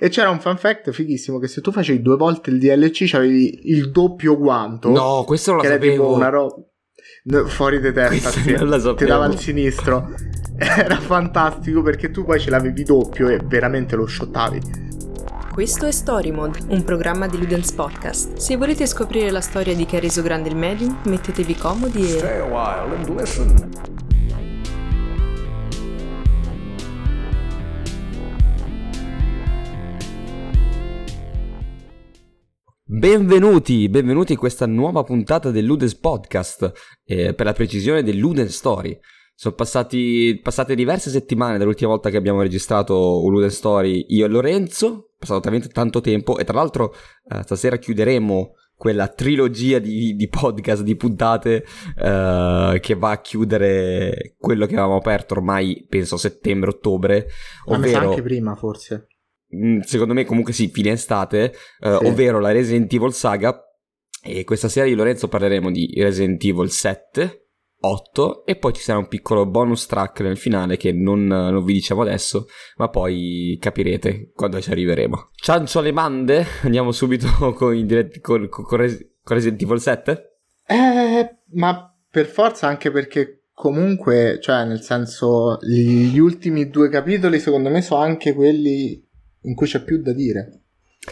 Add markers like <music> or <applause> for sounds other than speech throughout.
E c'era un fan fact fighissimo che se tu facevi due volte il DLC avevi il doppio quanto. No, questo non lo che sapevo. Era tipo una roba... No, fuori di testa, sì. ti dava al sinistro. <laughs> Era fantastico perché tu poi ce l'avevi doppio e veramente lo shottavi. Questo è Story Mode, un programma di Ludens Podcast. Se volete scoprire la storia di chi ha reso grande il medium, mettetevi comodi e... Stay a while and listen. Benvenuti, benvenuti in questa nuova puntata del Ludens Podcast, eh, per la precisione del Ludens Story. Sono passati, passate diverse settimane dall'ultima volta che abbiamo registrato un Ludens Story io e Lorenzo, è passato talmente tanto tempo e tra l'altro eh, stasera chiuderemo quella trilogia di, di podcast, di puntate eh, che va a chiudere quello che avevamo aperto ormai penso settembre-ottobre, ovvero... Ma anche prima forse. Mm, secondo me comunque sì, fine estate, eh, sì. ovvero la Resident Evil Saga. E questa sera di Lorenzo parleremo di Resident Evil 7, 8 e poi ci sarà un piccolo bonus track nel finale che non, non vi diciamo adesso, ma poi capirete quando ci arriveremo. Ciancio alle mande, <laughs> andiamo subito <laughs> con, dirett- con, con, con Resident Evil 7? Eh, ma per forza anche perché comunque, cioè nel senso, gli ultimi due capitoli secondo me sono anche quelli in cui c'è più da dire.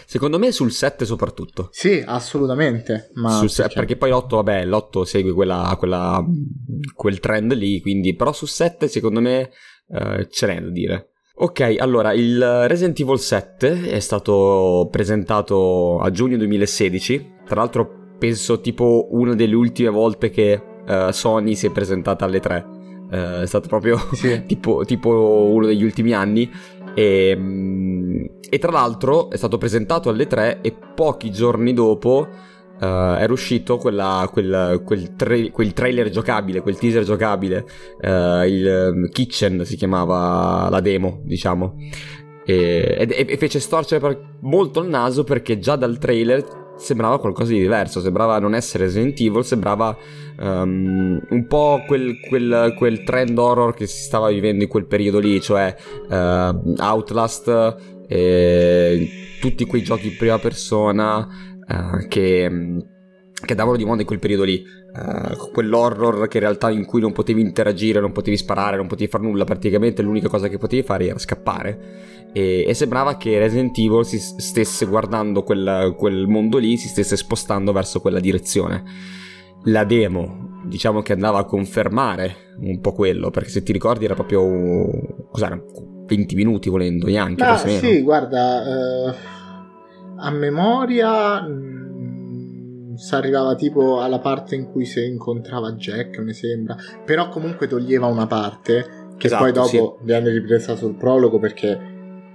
Secondo me sul 7 soprattutto. Sì, assolutamente. Ma sul 7, perché poi l'8, vabbè, l'8 segue quella, quella, quel trend lì, quindi però su 7 secondo me eh, ce n'è da dire. Ok, allora il Resident Evil 7 è stato presentato a giugno 2016, tra l'altro penso tipo una delle ultime volte che uh, Sony si è presentata alle 3. Uh, è stato proprio sì. <laughs> tipo, tipo uno degli ultimi anni e, ehm, e, tra l'altro è stato presentato alle 3 e pochi giorni dopo uh, era uscito quella, quel, quel, tra- quel, trailer giocabile, quel teaser giocabile, uh, il um, Kitchen si chiamava la demo, diciamo. E, e, e fece storcere molto il naso perché già dal trailer sembrava qualcosa di diverso, sembrava non essere Resident Evil, sembrava um, un po' quel, quel, quel, trend horror che si stava vivendo in quel periodo lì, cioè uh, Outlast e tutti quei giochi in prima persona uh, che, che davano di moda in quel periodo lì. Uh, quell'horror che in realtà in cui non potevi interagire, non potevi sparare, non potevi fare nulla, praticamente l'unica cosa che potevi fare era scappare e, e sembrava che Resident Evil si stesse guardando quel, quel mondo lì, si stesse spostando verso quella direzione. La demo, diciamo che andava a confermare un po' quello, perché se ti ricordi era proprio... cos'era? 20 minuti volendo, neanche. Ah, sì, guarda, eh, a memoria mm, si arrivava tipo alla parte in cui si incontrava Jack, mi sembra, però comunque toglieva una parte che esatto, poi dopo sì. viene ripresa sul prologo perché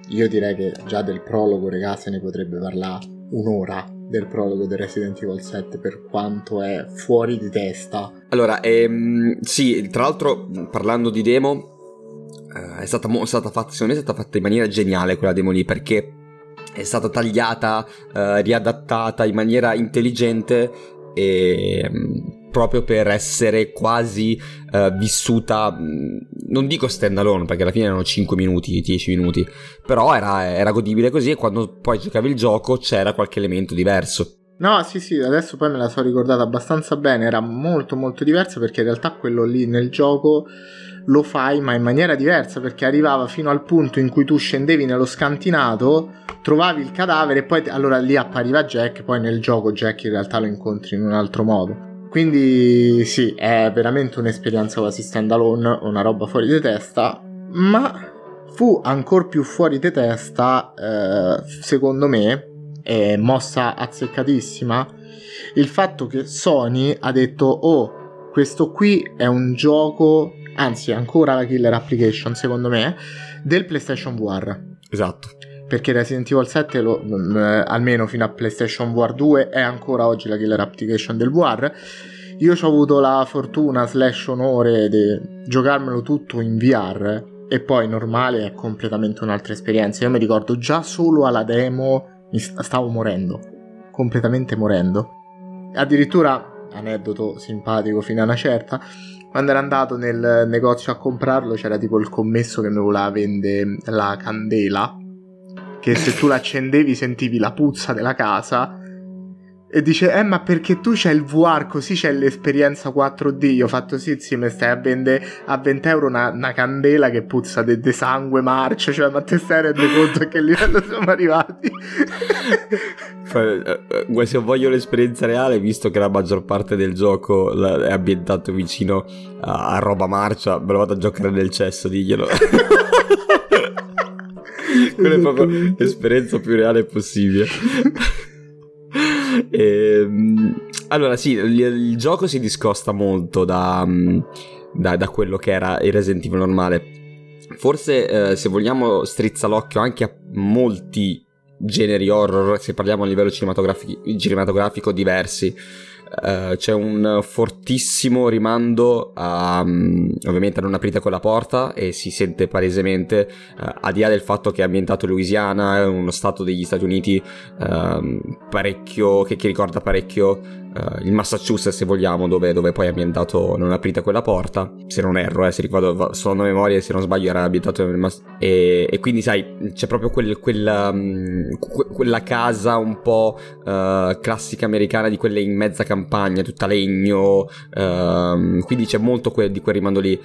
io direi che già del prologo, regà, se ne potrebbe parlare un'ora del prologo di Resident Evil 7 per quanto è fuori di testa. Allora, ehm, sì, tra l'altro parlando di demo, eh, è, stata, è stata fatta, secondo me è stata fatta in maniera geniale quella demo lì perché è stata tagliata, eh, riadattata in maniera intelligente e ehm, proprio per essere quasi uh, vissuta, mm, non dico stand alone perché alla fine erano 5 minuti, 10 minuti, però era, era godibile così e quando poi giocavi il gioco c'era qualche elemento diverso. No, sì, sì, adesso poi me la sono ricordata abbastanza bene, era molto molto diversa perché in realtà quello lì nel gioco lo fai ma in maniera diversa perché arrivava fino al punto in cui tu scendevi nello scantinato, trovavi il cadavere e poi allora lì appariva Jack, poi nel gioco Jack in realtà lo incontri in un altro modo. Quindi sì, è veramente un'esperienza quasi standalone, una roba fuori di testa, ma fu ancora più fuori di testa, eh, secondo me, è mossa azzeccatissima, il fatto che Sony ha detto oh, questo qui è un gioco, anzi ancora la killer application secondo me, del PlayStation VR. Esatto. Perché Resident Evil 7 lo, eh, almeno fino a PlayStation VR 2 è ancora oggi la killer application del VR io ho avuto la fortuna slash onore di giocarmelo tutto in VR e poi normale è completamente un'altra esperienza. Io mi ricordo già solo alla demo stavo morendo completamente morendo. Addirittura aneddoto simpatico fino a una certa quando ero andato nel negozio a comprarlo c'era tipo il commesso che mi voleva vendere la candela che se tu l'accendevi sentivi la puzza della casa e dice, eh ma perché tu c'hai il VR così c'è l'esperienza 4D, io ho fatto sì, sì, mi stai a vendere a 20 euro una, una candela che puzza di sangue marcio, cioè ma te stai rendendo conto a che livello <laughs> siamo arrivati? uh, se voglio l'esperienza reale, visto che la maggior parte del gioco è ambientato vicino a, a roba marcia, me lo vado a giocare nel cesso, diglielo. <laughs> Quella è proprio l'esperienza più reale possibile. Ehm, allora, sì, il, il, gioco si discosta molto da, mm, da, da, quello che era il Resident Evil normale. Forse, eh, se vogliamo, strizza l'occhio anche a molti generi horror, se parliamo a livello cinematografico, cinematografico diversi. Uh, c'è un fortissimo rimando a um, ovviamente a non aprite quella porta e si sente palesemente uh, al di là del fatto che è ambientato in Louisiana uno stato degli Stati Uniti uh, parecchio che, che, ricorda parecchio uh, il Massachusetts se vogliamo dove, dove, poi è ambientato non aprite quella porta. Se non erro eh, se ricordo sono memoria se non sbaglio era ambientato nel Mass- e, e, quindi sai c'è proprio quel, quella, um, quella casa un po' uh, classica americana di quelle in mezza campagna tutta legno uh, quindi c'è molto que- di quel rimando lì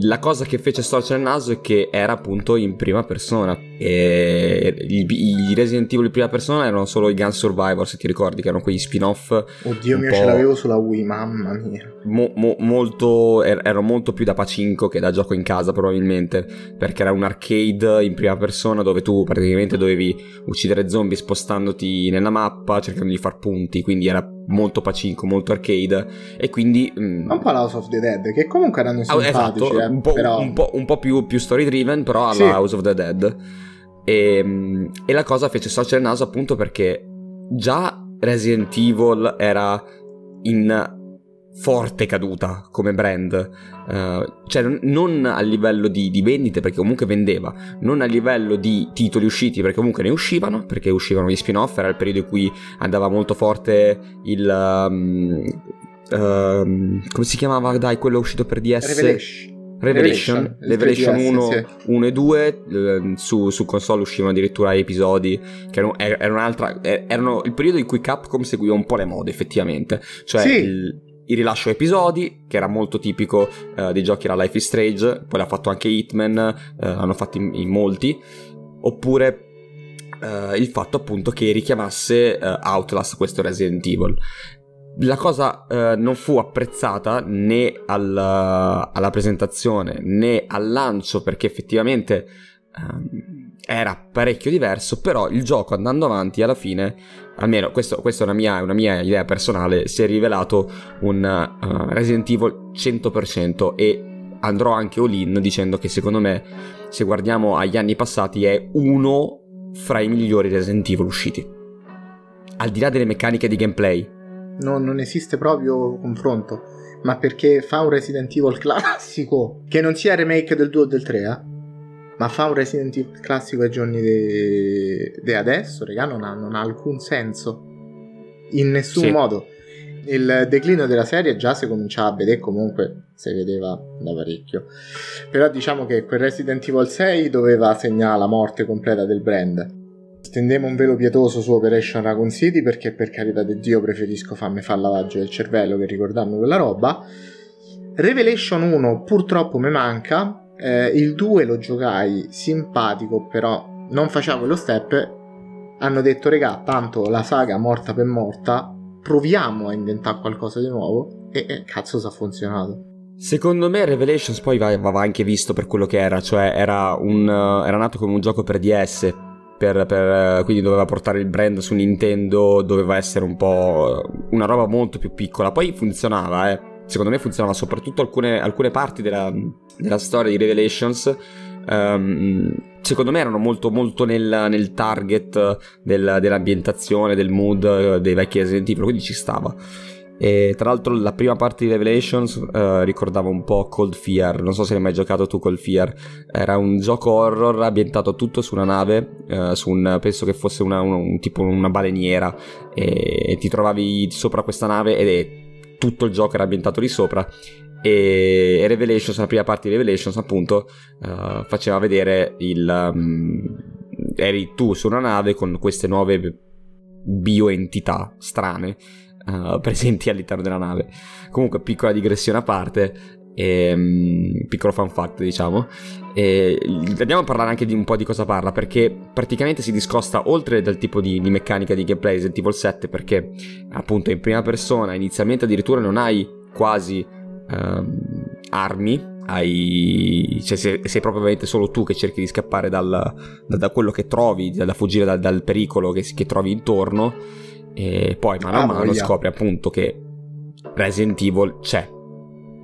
la cosa che fece storcere il naso è che era appunto in prima persona. E i, Resident Evil in prima persona erano solo i Gun Survivor se ti ricordi che erano quegli spin-off oddio mio ce l'avevo sulla Wii mamma mia. mo, mo, molto er, erano molto più da pacinco che da gioco in casa probabilmente perché era un arcade in prima persona dove tu praticamente dovevi uccidere zombie spostandoti nella mappa cercando di far punti quindi era molto pacinco, molto arcade e quindi... Mm, un po' House of the Dead, che comunque erano ah, simpatici, esatto, eh, un, po', però... un, po', un po' più, più story driven, però alla sì. House of the Dead. E, mm, e la cosa fece sorgere il naso appunto perché già Resident Evil era in forte caduta come brand, uh, cioè non a livello di, di, vendite perché comunque vendeva, non a livello di titoli usciti perché comunque ne uscivano, perché uscivano gli spin-off, era il periodo in cui andava molto forte il... Um, uh, come si chiamava? Dai, quello uscito per DS. Revelation. Revelation, Revelation, Revelation 1, sì. 1, e 2 eh, su, su, console uscivano addirittura episodi che erano, erano, un'altra, erano il periodo in cui Capcom seguiva un po' le mode effettivamente cioè sì. il, il rilascio episodi, che era molto tipico uh, dei giochi era Life is Strange, poi l'ha fatto anche Hitman, uh, l'hanno fatto in, in molti, oppure uh, il fatto appunto che richiamasse Outlast, questo Resident Evil. La cosa non fu apprezzata né al, alla presentazione né al lancio perché effettivamente um, era parecchio diverso, però il gioco andando avanti alla fine almeno questo, questa è una mia, una mia, idea personale, si è rivelato un uh, Resident Evil 100% e andrò anche all-in dicendo che secondo me, se guardiamo agli anni passati, è uno fra i migliori Resident Evil usciti. Al di là delle meccaniche di gameplay. No, non esiste proprio confronto, ma perché fa un Resident Evil <laughs> classico, che non sia remake del 2 o del 3, eh? Ma fa un Resident Evil classico ai giorni di adesso, regà, non ha, non ha, alcun senso. In nessun sì. modo. Il declino della serie già si cominciava a vedere, comunque si vedeva da parecchio. Però diciamo che quel Resident Evil 6 doveva segnare la morte completa del brand. Stendemo un velo pietoso su Operation Raccoon City perché per carità di Dio preferisco farmi fare lavaggio del cervello che ricordarmi quella roba. Revelation 1 purtroppo mi manca eh, il 2 lo giocai simpatico, però non facciamo lo step. Hanno detto, regà, tanto la saga morta per morta, proviamo a inventare qualcosa di nuovo. E, e cazzo, è funzionato. Secondo me Revelations poi va, va, anche visto per quello che era, cioè era, un, era nato come un gioco per DS, per, per, quindi doveva portare il brand su Nintendo, doveva essere un po' una roba molto più piccola, poi funzionava, eh secondo me funzionava soprattutto alcune, alcune parti della, della, storia di Revelations. Um, secondo me erano molto, molto nel, nel target del, dell'ambientazione, del mood eh, dei vecchi Resident Evil, quindi ci stava. E tra l'altro la prima parte di Revelations uh, ricordava un po' Cold Fear, non so se hai mai giocato tu Cold Fear, era un gioco horror ambientato tutto su una nave, uh, su un, penso che fosse una, un, un, tipo una baleniera e ti trovavi sopra questa nave ed è tutto il gioco era ambientato lì sopra e Revelations, la prima parte di Revelations appunto uh, faceva vedere il, um, eri tu su una nave con queste nuove bioentità strane uh, <laughs> presenti all'interno della nave. Comunque, piccola digressione a parte, e, um, piccolo fun fact, diciamo. E andiamo a parlare anche di un po' di cosa parla, perché praticamente si discosta oltre dal tipo di, di meccanica di gameplay Resident Evil 7, perché appunto in prima persona, inizialmente addirittura non hai quasi um, armi. Hai, cioè sei, sei, proprio ovviamente solo tu che cerchi di scappare dal, da, da, quello che trovi, da, da fuggire dal, dal pericolo che, che trovi intorno e poi mano a ah, mano voglia. scopri appunto che Resident Evil c'è.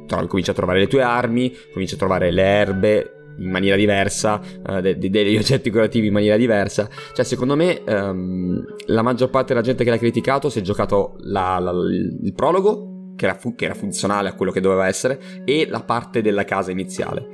Trovi, cominci a trovare le tue armi, cominci a trovare le erbe in maniera diversa, uh, de- de- degli <laughs> oggetti curativi in maniera diversa. Cioè, secondo me, um, la maggior parte della gente che l'ha criticato si è giocato la, la, il prologo, che era, fu- che era funzionale a quello che doveva essere, e la parte della casa iniziale.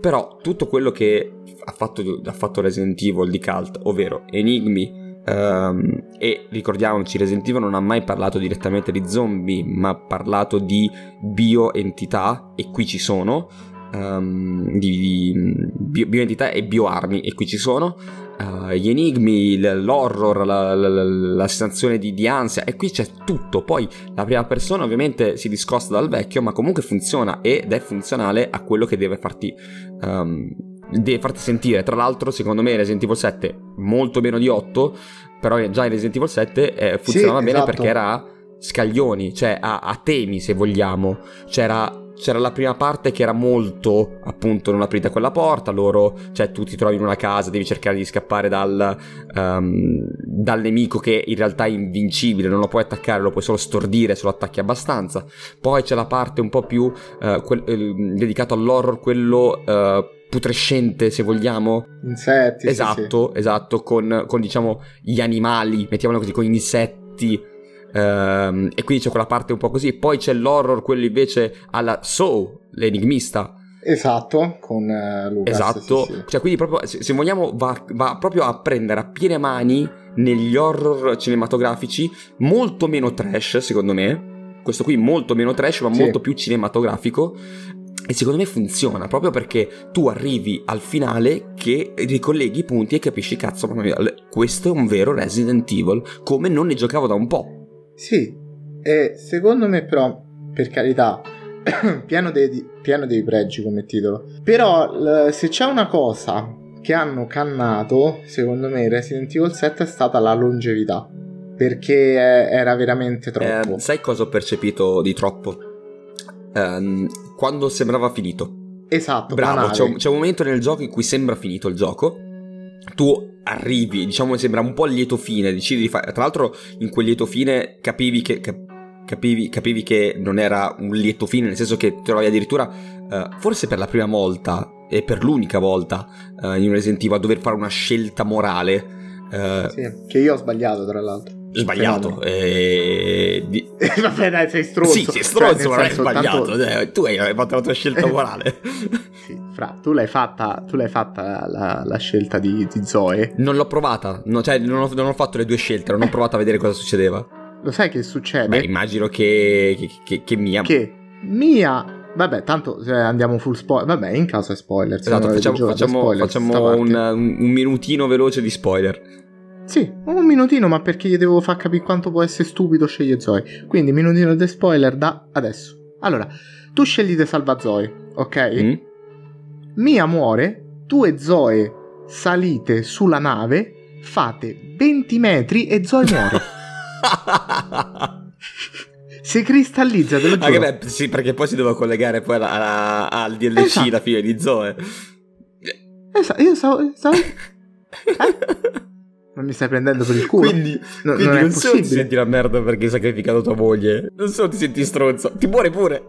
Però tutto quello che ha fatto, ha fatto Resident Evil di Cult, ovvero enigmi, Um, e ricordiamoci, Resident Evil non ha mai parlato direttamente di zombie, ma ha parlato di bioentità, e qui ci sono, um, di, di bio, bioentità e bioarmi, e qui ci sono, uh, gli enigmi, l'horror, la, la, la, la sensazione di, di, ansia, e qui c'è tutto. Poi la prima persona ovviamente si discosta dal vecchio, ma comunque funziona ed è funzionale a quello che deve farti... Um, deve farti sentire. Tra l'altro, secondo me, Resident Evil 7 molto meno di 8, però già in Resident Evil 7 eh, funzionava sì, bene esatto. perché era scaglioni, cioè a, a temi, se vogliamo. C'era c'era la prima parte che era molto appunto non aprite quella porta loro cioè tu ti trovi in una casa devi cercare di scappare dal, um, dal nemico che in realtà è invincibile non lo puoi attaccare lo puoi solo stordire se lo attacchi abbastanza poi c'è la parte un po' più uh, quel, uh, dedicata all'horror quello uh, putrescente, se vogliamo. Insetti. Esatto, sì, sì. esatto, con, con, diciamo gli animali, mettiamolo così, con gli insetti. Ehm, e quindi c'è quella parte un po' così. Poi c'è l'horror, quello invece alla Soul, l'enigmista. Esatto, con uh, Lucas. Esatto, sì, cioè quindi proprio, se, vogliamo, va, va, proprio a prendere a piene mani negli horror cinematografici, molto meno trash, secondo me. Questo qui molto meno trash, ma molto più cinematografico. E secondo me funziona proprio perché tu arrivi al finale che ricolleghi i punti e capisci, cazzo, questo è un vero Resident Evil, come non ne giocavo da un po'. Sì, e secondo me però, per carità, <coughs> pieno, dei, pieno dei pregi come titolo. Però se c'è una cosa che hanno cannato, secondo me, Resident Evil 7 è stata la longevità. Perché era veramente troppo. Eh, sai cosa ho percepito di troppo? Um, quando sembrava finito. Esatto, bravo. C'è un, c'è un, momento nel gioco in cui sembra finito il gioco. Tu arrivi, diciamo, sembra un po' il lieto fine. Decidi di fare. Tra l'altro, in quel lieto fine capivi che. Capivi, capivi che non era un lieto fine, nel senso che trovavi addirittura, uh, forse per la prima volta e per l'unica volta uh, in Resident Evil, a dover fare una scelta morale. Uh, sì, che io ho sbagliato, tra l'altro sbagliato. E... Di... <laughs> Vabbè, dai, sei stronzo. Sì, sei stronzo, cioè, ma non hai sbagliato. Tanto... Tu hai fatto la tua scelta <laughs> morale. sì, fra, tu l'hai fatta, tu l'hai fatta la, la scelta di, di, Zoe. Non l'ho provata, no, cioè non ho, non ho, fatto le due scelte, non ho provato a vedere cosa succedeva. Lo sai che succede? Beh, immagino che, che, che, che Mia... Che Mia Vabbè, tanto cioè, andiamo full spoiler. Vabbè, in caso è spoiler. Esatto, facciamo, facciamo, facciamo un, un, minutino veloce di spoiler. Sì, un minutino, ma perché gli devo far capire quanto può essere stupido scegliere Zoe. Quindi, minutino di spoiler da adesso. Allora, tu scegli di salva Zoe, ok? Mm. Mia muore, tu e Zoe salite sulla nave, fate 20 metri e Zoe muore. <laughs> si cristallizza, te lo giuro. Beh, sì, perché poi si deve collegare poi alla, alla, al DLC esatto. la figlia di Zoe. Esatto, io stavo... stavo... <laughs> Eh? Non mi stai prendendo per il culo. Quindi, no, quindi non, non solo ti senti la merda perché hai sacrificato tua moglie, non solo ti senti stronzo, ti muore pure.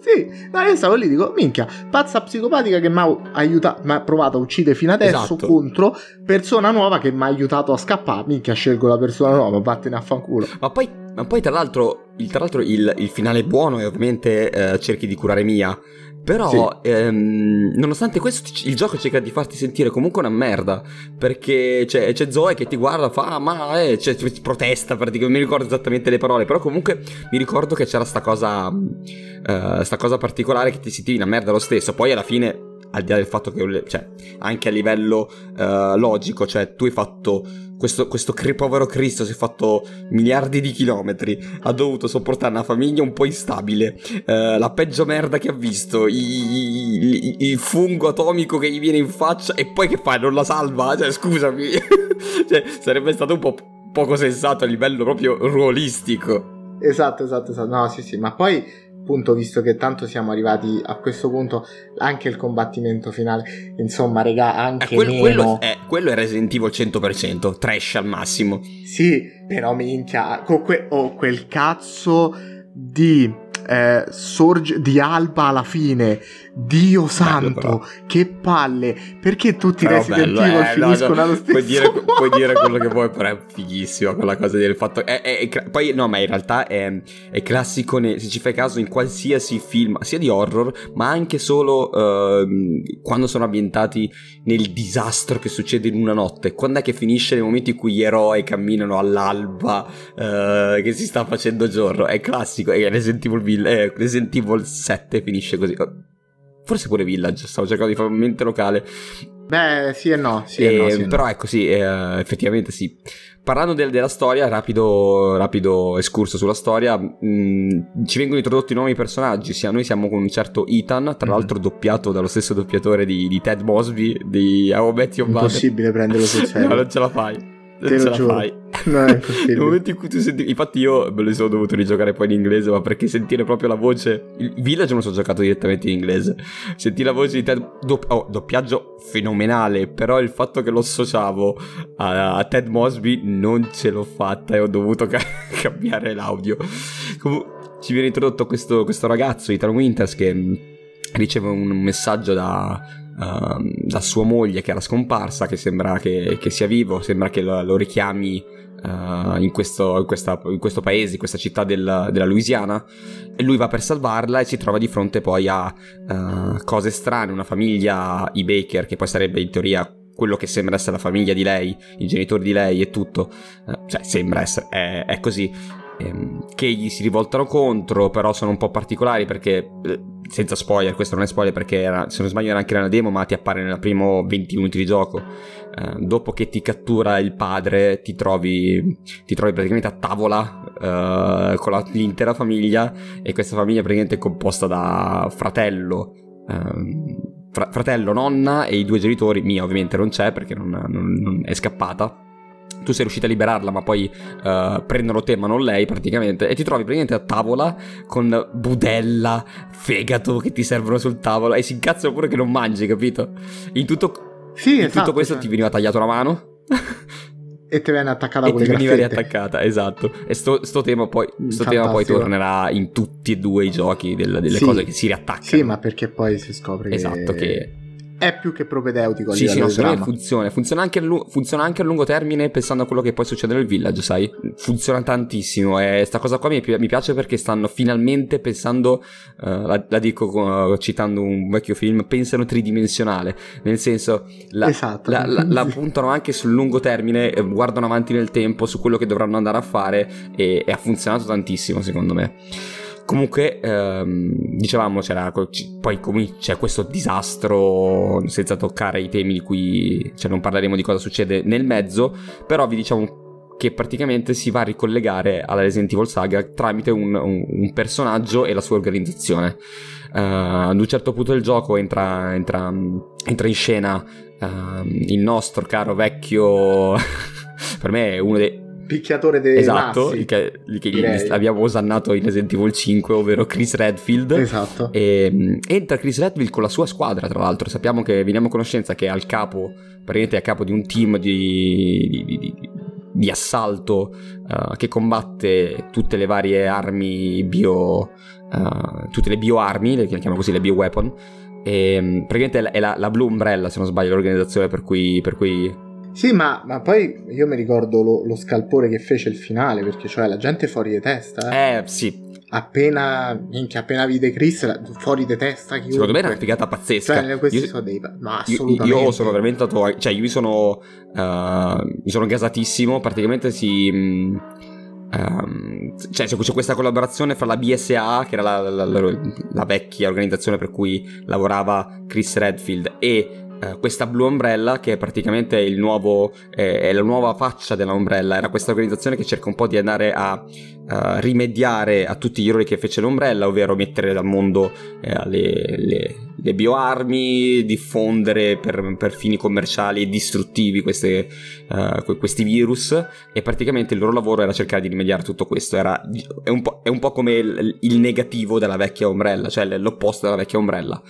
sì, no, io stavo lì dico, minchia, pazza psicopatica che mi ha aiutato, mi ha provato a uccidere fino adesso esatto. contro persona nuova che mi ha aiutato a scappare. Minchia, scelgo la persona nuova, vattene a fanculo. Ma poi, ma poi tra l'altro, il, tra l'altro il, il finale buono è ovviamente eh, cerchi di curare Mia. Però, sì. ehm, nonostante questo, il gioco cerca di farti sentire comunque una merda. Perché c'è, c'è Zoe che ti guarda, fa, ah, ma eh, cioè, protesta praticamente. Non mi ricordo esattamente le parole. Però, comunque, mi ricordo che c'era sta cosa, uh, sta cosa particolare che ti sentivi una merda lo stesso. Poi, alla fine, al di là del fatto che, cioè, anche a livello uh, logico, cioè, tu hai fatto questo, questo povero Cristo si è fatto miliardi di chilometri, ha dovuto sopportare una famiglia un po' instabile, uh, la peggio merda che ha visto, i, i, il fungo atomico che gli viene in faccia e poi che fai? Non la salva? Cioè, scusami, <laughs> cioè, sarebbe stato un po' poco sensato a livello proprio ruolistico. Esatto, esatto, esatto. No, sì, sì, ma poi appunto visto che tanto siamo arrivati a questo punto anche il combattimento finale insomma regà anche eh, quello, meno... quello, è, quello è Resident Evil 100% trash al massimo. Sì però minchia con que- oh, quel cazzo di eh, sorge di alba alla fine Dio santo, bello, che palle! Perché tutti i Resident Evil eh, finiscono no, no, allo stesso puoi dire, puoi <laughs> dire, quello che vuoi, però è fighissimo quella cosa del fatto... È, è, è, poi no, ma in realtà è, classico, ne, se ci fai caso, in qualsiasi film, sia di horror, ma anche solo uh, quando sono ambientati nel disastro che succede in una notte. Quando è che finisce nei momenti in cui gli eroi camminano all'alba, uh, che si sta facendo giorno? È classico, e Resident Evil, eh, Resident Evil 7 finisce così Forse pure Village, stavo cercando di fare un mente locale. Beh, sì e no, sì e, e no, sì però no. ecco sì, eh, effettivamente sì. Parlando del, della storia, rapido, rapido escurso sulla storia, mh, mm, ci vengono introdotti nuovi personaggi, sia, noi siamo con un certo Ethan, tra mm. l'altro doppiato dallo stesso doppiatore di, di Ted Mosby, di How Met Your Mother. Impossibile prenderlo sul serio. <laughs> no, non ce la fai. Te lo giuro. Fai. No, è <laughs> Nel momento in cui tu senti. Infatti, io me lo sono dovuto rigiocare poi in inglese, ma perché sentire proprio la voce. Il Village non so giocato direttamente in inglese. Sentire la voce di Ted. Dopp... Oh, doppiaggio fenomenale. Però il fatto che lo associavo a, a Ted Mosby non ce l'ho fatta e ho dovuto ca- <laughs> cambiare l'audio. Comunque, ci viene introdotto questo, questo ragazzo, Ethan Winters, che riceve un messaggio da uh, da sua moglie che era scomparsa, che sembra che, che sia vivo, sembra che lo, lo richiami uh, in, questo, in, questa, in, questo, paese, in questa città del, della Louisiana, e lui va per salvarla e si trova di fronte poi a uh, cose strane, una famiglia, i Baker, che poi sarebbe in teoria quello che sembra essere la famiglia di lei, i genitori di lei e tutto, uh, cioè sembra essere, è, è così, ehm, che gli si rivoltano contro, però sono un po' particolari perché, eh, senza spoiler, questo non è spoiler perché era, se non sbaglio era anche nella demo, ma ti appare nei primi 20 minuti di gioco. Eh, dopo che ti cattura il padre, ti trovi, ti trovi praticamente a tavola eh, con la, l'intera famiglia e questa famiglia praticamente è composta da fratello. Ehm, fratello, nonna e i due genitori, mia ovviamente non c'è perché non, non, non è scappata tu sei riuscito a liberarla, ma poi uh, prendono te, ma non lei praticamente, e ti trovi praticamente a tavola con budella, fegato che ti servono sul tavolo, e si incazzano pure che non mangi, capito? In tutto, sì, in esatto, tutto questo cioè. ti veniva tagliato la mano. e ti viene attaccata con le graffette. E ti veniva riattaccata, esatto. E sto, sto, tema, poi, sto tema, poi, tornerà in tutti e due i giochi del, delle sì, cose che si riattaccano. Sì, ma perché poi si scopre esatto, che... che è più che propedeutico sì, sì, no, funziona. Funziona anche, lu- funziona anche, a lungo termine pensando a quello che poi succede nel village, sai? Funziona tantissimo e sta cosa qua mi, mi piace perché stanno finalmente pensando, uh, la, la, dico uh, citando un vecchio film, pensano tridimensionale, nel senso la, esatto. la, la, la <laughs> puntano anche sul lungo termine, guardano avanti nel tempo su quello che dovranno andare a fare e, e ha funzionato tantissimo secondo me. Comunque, ehm, dicevamo, c'era, poi com- questo disastro, senza toccare i temi di cui, cioè non parleremo di cosa succede nel mezzo, però vi diciamo che praticamente si va a ricollegare alla Resident Evil Saga tramite un, un, un personaggio e la sua organizzazione. Uh, ad un certo punto del gioco entra, entra, entra in scena uh, il nostro caro vecchio, <laughs> per me è uno dei picchiatore dei esatto, massi, che, che abbiamo osannato in Resident Evil 5, ovvero Chris Redfield. Esatto. E, um, entra Chris Redfield con la sua squadra, tra l'altro. Sappiamo che veniamo a conoscenza che è al capo, praticamente è a capo di un team di, di, di, di assalto uh, che combatte tutte le varie armi bio. Uh, tutte le bioarmi, le chiamiamo così le bioweapon. E um, praticamente è la, la Blue Umbrella, se non sbaglio, l'organizzazione per cui, per cui sì, ma, ma, poi io mi ricordo lo, lo, scalpore che fece il finale, perché cioè la gente fuori di testa. Eh, eh sì. Appena, minchia, appena vide Chris, fuori di testa. Chiunque. Secondo me era una figata pazzesca. Cioè, questi io, sono dei. Ma assolutamente. Io, io sono veramente stato. Cioè, io mi sono. Uh, mi sono gasatissimo. Praticamente si. Mh, Um, cioè c'è, questa collaborazione fra la BSA, che era la, la, la, la, vecchia organizzazione per cui lavorava Chris Redfield, e uh, questa Blue Umbrella, che è praticamente il nuovo, eh, è la nuova faccia della Umbrella. Era questa organizzazione che cerca un po' di andare a uh, rimediare a tutti gli errori che fece l'Umbrella, ovvero mettere dal mondo eh, le, le, le, bioarmi, diffondere per, per, fini commerciali e distruttivi queste, uh, questi virus e praticamente il loro lavoro era cercare di rimediare tutto questo. Era, è, un è, un po', come il, il negativo della vecchia Umbrella, cioè l'opposto della vecchia Umbrella.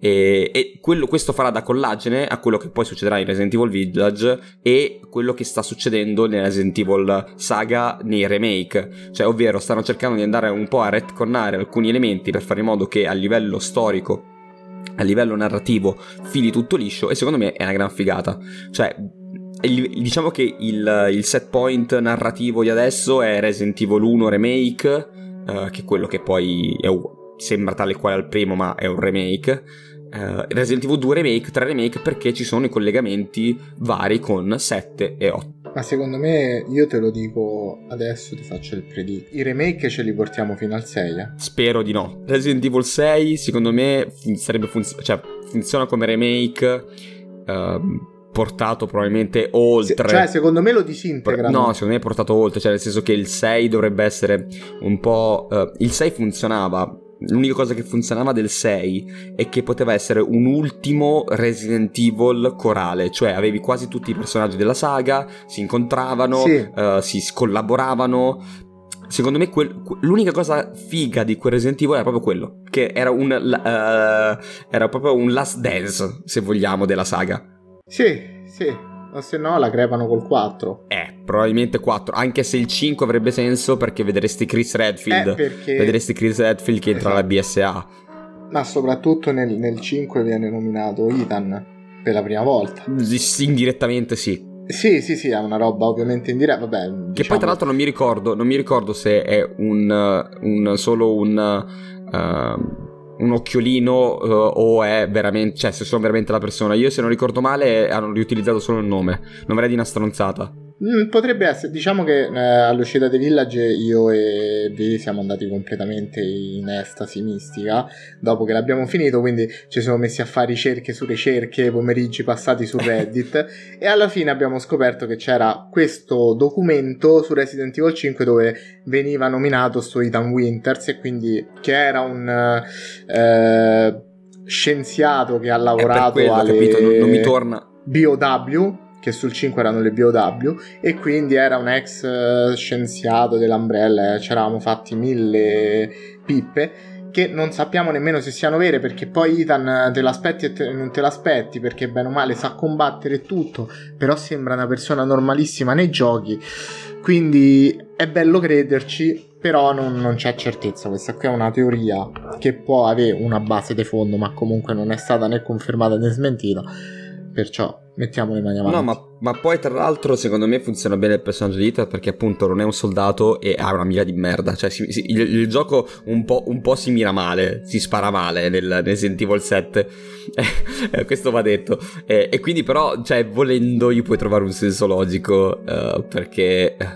E, e quello, questo farà da collagene a quello che poi succederà in Resident Evil Village e quello che sta succedendo nella Resident Evil saga nei remake. Cioè, ovvero, stanno cercando di andare un po' a retconnare alcuni elementi per fare in modo che a livello storico a livello narrativo fili tutto liscio e secondo me è una gran figata. Cioè, diciamo che il, il set point narrativo di adesso è Resident Evil 1 Remake, uh, che è quello che poi è, sembra tale quale al primo, ma è un remake. Uh, Resident Evil 2 Remake, 3 Remake, perché ci sono i collegamenti vari con 7 e 8. Ma secondo me, io te lo dico adesso, ti faccio il predict. I remake ce li portiamo fino al 6, eh? Spero di no. Resident Evil 6, secondo me, sarebbe funz- cioè, funziona come remake. Uh, portato probabilmente oltre. cioè, secondo me lo disintegra. No, secondo me è portato oltre. Cioè, nel senso che il 6 dovrebbe essere un po'. Uh, il 6 funzionava L'unica cosa che funzionava del 6 è che poteva essere un ultimo Resident Evil corale, cioè avevi quasi tutti i personaggi della saga, si incontravano, sì. uh, si collaboravano. Secondo me quel, l'unica cosa figa di quel Resident Evil era proprio quello, che era un, uh, era proprio un last dance, se vogliamo, della saga. Sì, sì. O se no la crepano col 4. Eh, probabilmente 4. Anche se il 5 avrebbe senso perché vedresti Chris Redfield. Eh, perché... Vedresti Chris Redfield che entra alla BSA. Ma soprattutto nel, nel 5 viene nominato Ethan per la prima volta. Indirettamente sì. Sì, sì, sì, è una roba ovviamente indiretta. Vabbè, diciamo... Che poi tra l'altro non mi ricordo, non mi ricordo se è un, un solo un. Uh, un occhiolino uh, o è veramente, cioè se sono veramente la persona. Io se non ricordo male hanno riutilizzato solo il nome, non vorrei di una stronzata. Mm, potrebbe essere, diciamo che eh, all'uscita di Village io e Vi siamo andati completamente in estasi mistica dopo che l'abbiamo finito, quindi ci siamo messi a fare ricerche su ricerche, pomeriggi passati su Reddit <laughs> e alla fine abbiamo scoperto che c'era questo documento su Resident Evil 5 dove veniva nominato sto Ethan Winters e quindi che era un eh, scienziato che ha lavorato quello, alle... capito, non, non mi torna. BOW che sul 5 erano le BOW e quindi era un ex eh, scienziato dell'Umbrella e ci eravamo fatti mille pippe che non sappiamo nemmeno se siano vere perché poi Ethan te l'aspetti e te, non te l'aspetti perché bene o male sa combattere tutto però sembra una persona normalissima nei giochi quindi è bello crederci però non, non, c'è certezza. Questa qui è una teoria che può avere una base di fondo ma comunque non è stata né confermata né smentita perciò mettiamo le mani avanti. No, ma, ma, poi tra l'altro secondo me funziona bene il personaggio di Ethan perché appunto non è un soldato e ha una mira di merda. Cioè si, si, il, il, gioco un po', un po', si mira male, si spara male nel, nel Resident Evil 7. <laughs> Eh, questo va detto. Eh, e quindi però, cioè, volendo gli puoi trovare un senso logico uh, perché eh,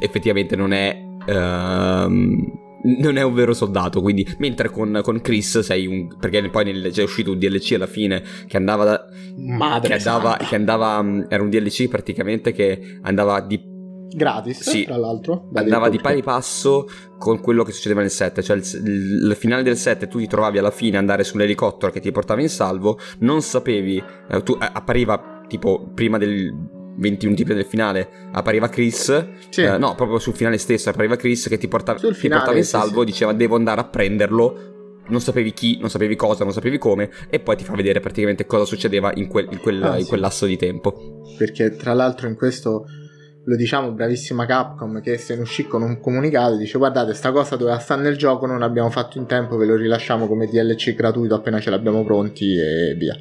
effettivamente non è... Uh, non è un vero soldato, quindi mentre con, con Chris sei un... perché poi nel, c'è uscito un DLC alla fine che andava da... Madre che andava, che andava, mm, era un DLC praticamente che andava di gratis sì, tra l'altro andava di pari passo con quello che succedeva nel 7 cioè il, il, il, finale del 7 tu ti trovavi alla fine andare sull'elicottero che ti portava in salvo non sapevi eh, tu, eh, appariva tipo prima del 20 minuti prima del finale appariva Chris, sì. eh, no, proprio sul finale stesso appariva Chris che ti portava, finale, ti portava in salvo, sì, sì. diceva devo andare a prenderlo. Non sapevi chi, non sapevi cosa, non sapevi come, e poi ti fa vedere praticamente cosa succedeva in, quel, in, quel, ah, in quel lasso di tempo. Perché tra l'altro in questo lo diciamo bravissima Capcom che se ne uscì con un comunicato dice guardate sta cosa doveva stare nel gioco non abbiamo fatto in tempo ve lo rilasciamo come DLC gratuito appena ce l'abbiamo pronti e via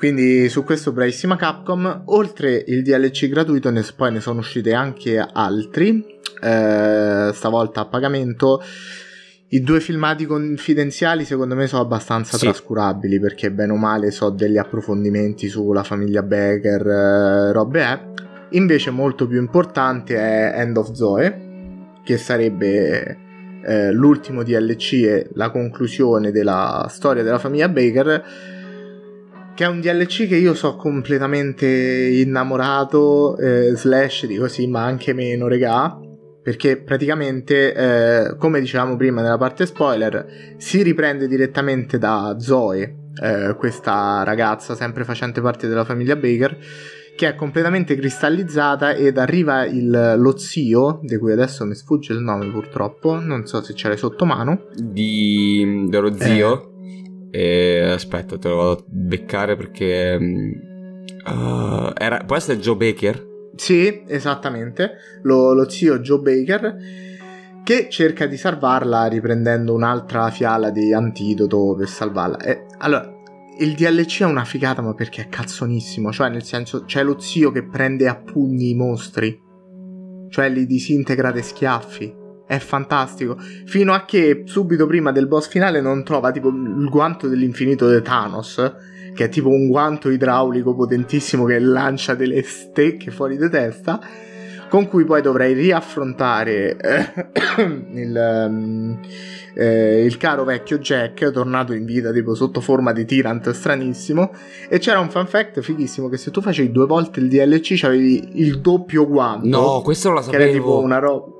quindi su questo bravissima Capcom. Oltre il DLC gratuito, ne, poi ne sono uscite anche altri, eh, stavolta a pagamento. I due filmati confidenziali secondo me sono abbastanza sì. trascurabili perché bene o male so degli approfondimenti sulla famiglia Becker, eh, robe è. Invece molto più importante è End of Zoe, che sarebbe eh, l'ultimo DLC e la conclusione della storia della famiglia Baker che è un DLC che io so completamente innamorato eh, slash di così ma anche meno regà perché praticamente eh, come dicevamo prima nella parte spoiler si riprende direttamente da Zoe eh, questa ragazza sempre facente parte della famiglia Baker che è completamente cristallizzata ed arriva il, lo zio, di cui adesso mi sfugge il nome purtroppo, non so se ce l'hai sotto mano. Di, dello zio? E, aspetta, te lo vado a beccare perché... Uh, era, può essere Joe Baker? Sì, esattamente, lo, lo zio Joe Baker che cerca di salvarla riprendendo un'altra fiala di antidoto per salvarla. E, allora, il DLC è una figata, ma perché è cazzonissimo. Cioè, nel senso, c'è lo zio che prende a pugni i mostri. Cioè, li disintegra dei schiaffi. È fantastico. Fino a che subito prima del boss finale non trova tipo il guanto dell'infinito di Thanos. Che è tipo un guanto idraulico potentissimo che lancia delle stecche fuori di testa con cui poi dovrei riaffrontare eh, <coughs> il, um, eh, il, caro vecchio Jack, tornato in vita tipo sotto forma di Tyrant stranissimo. E c'era un fan fact fighissimo che se tu facevi due volte il DLC avevi il doppio guanto. No, questo non la sapevo. Che era tipo una roba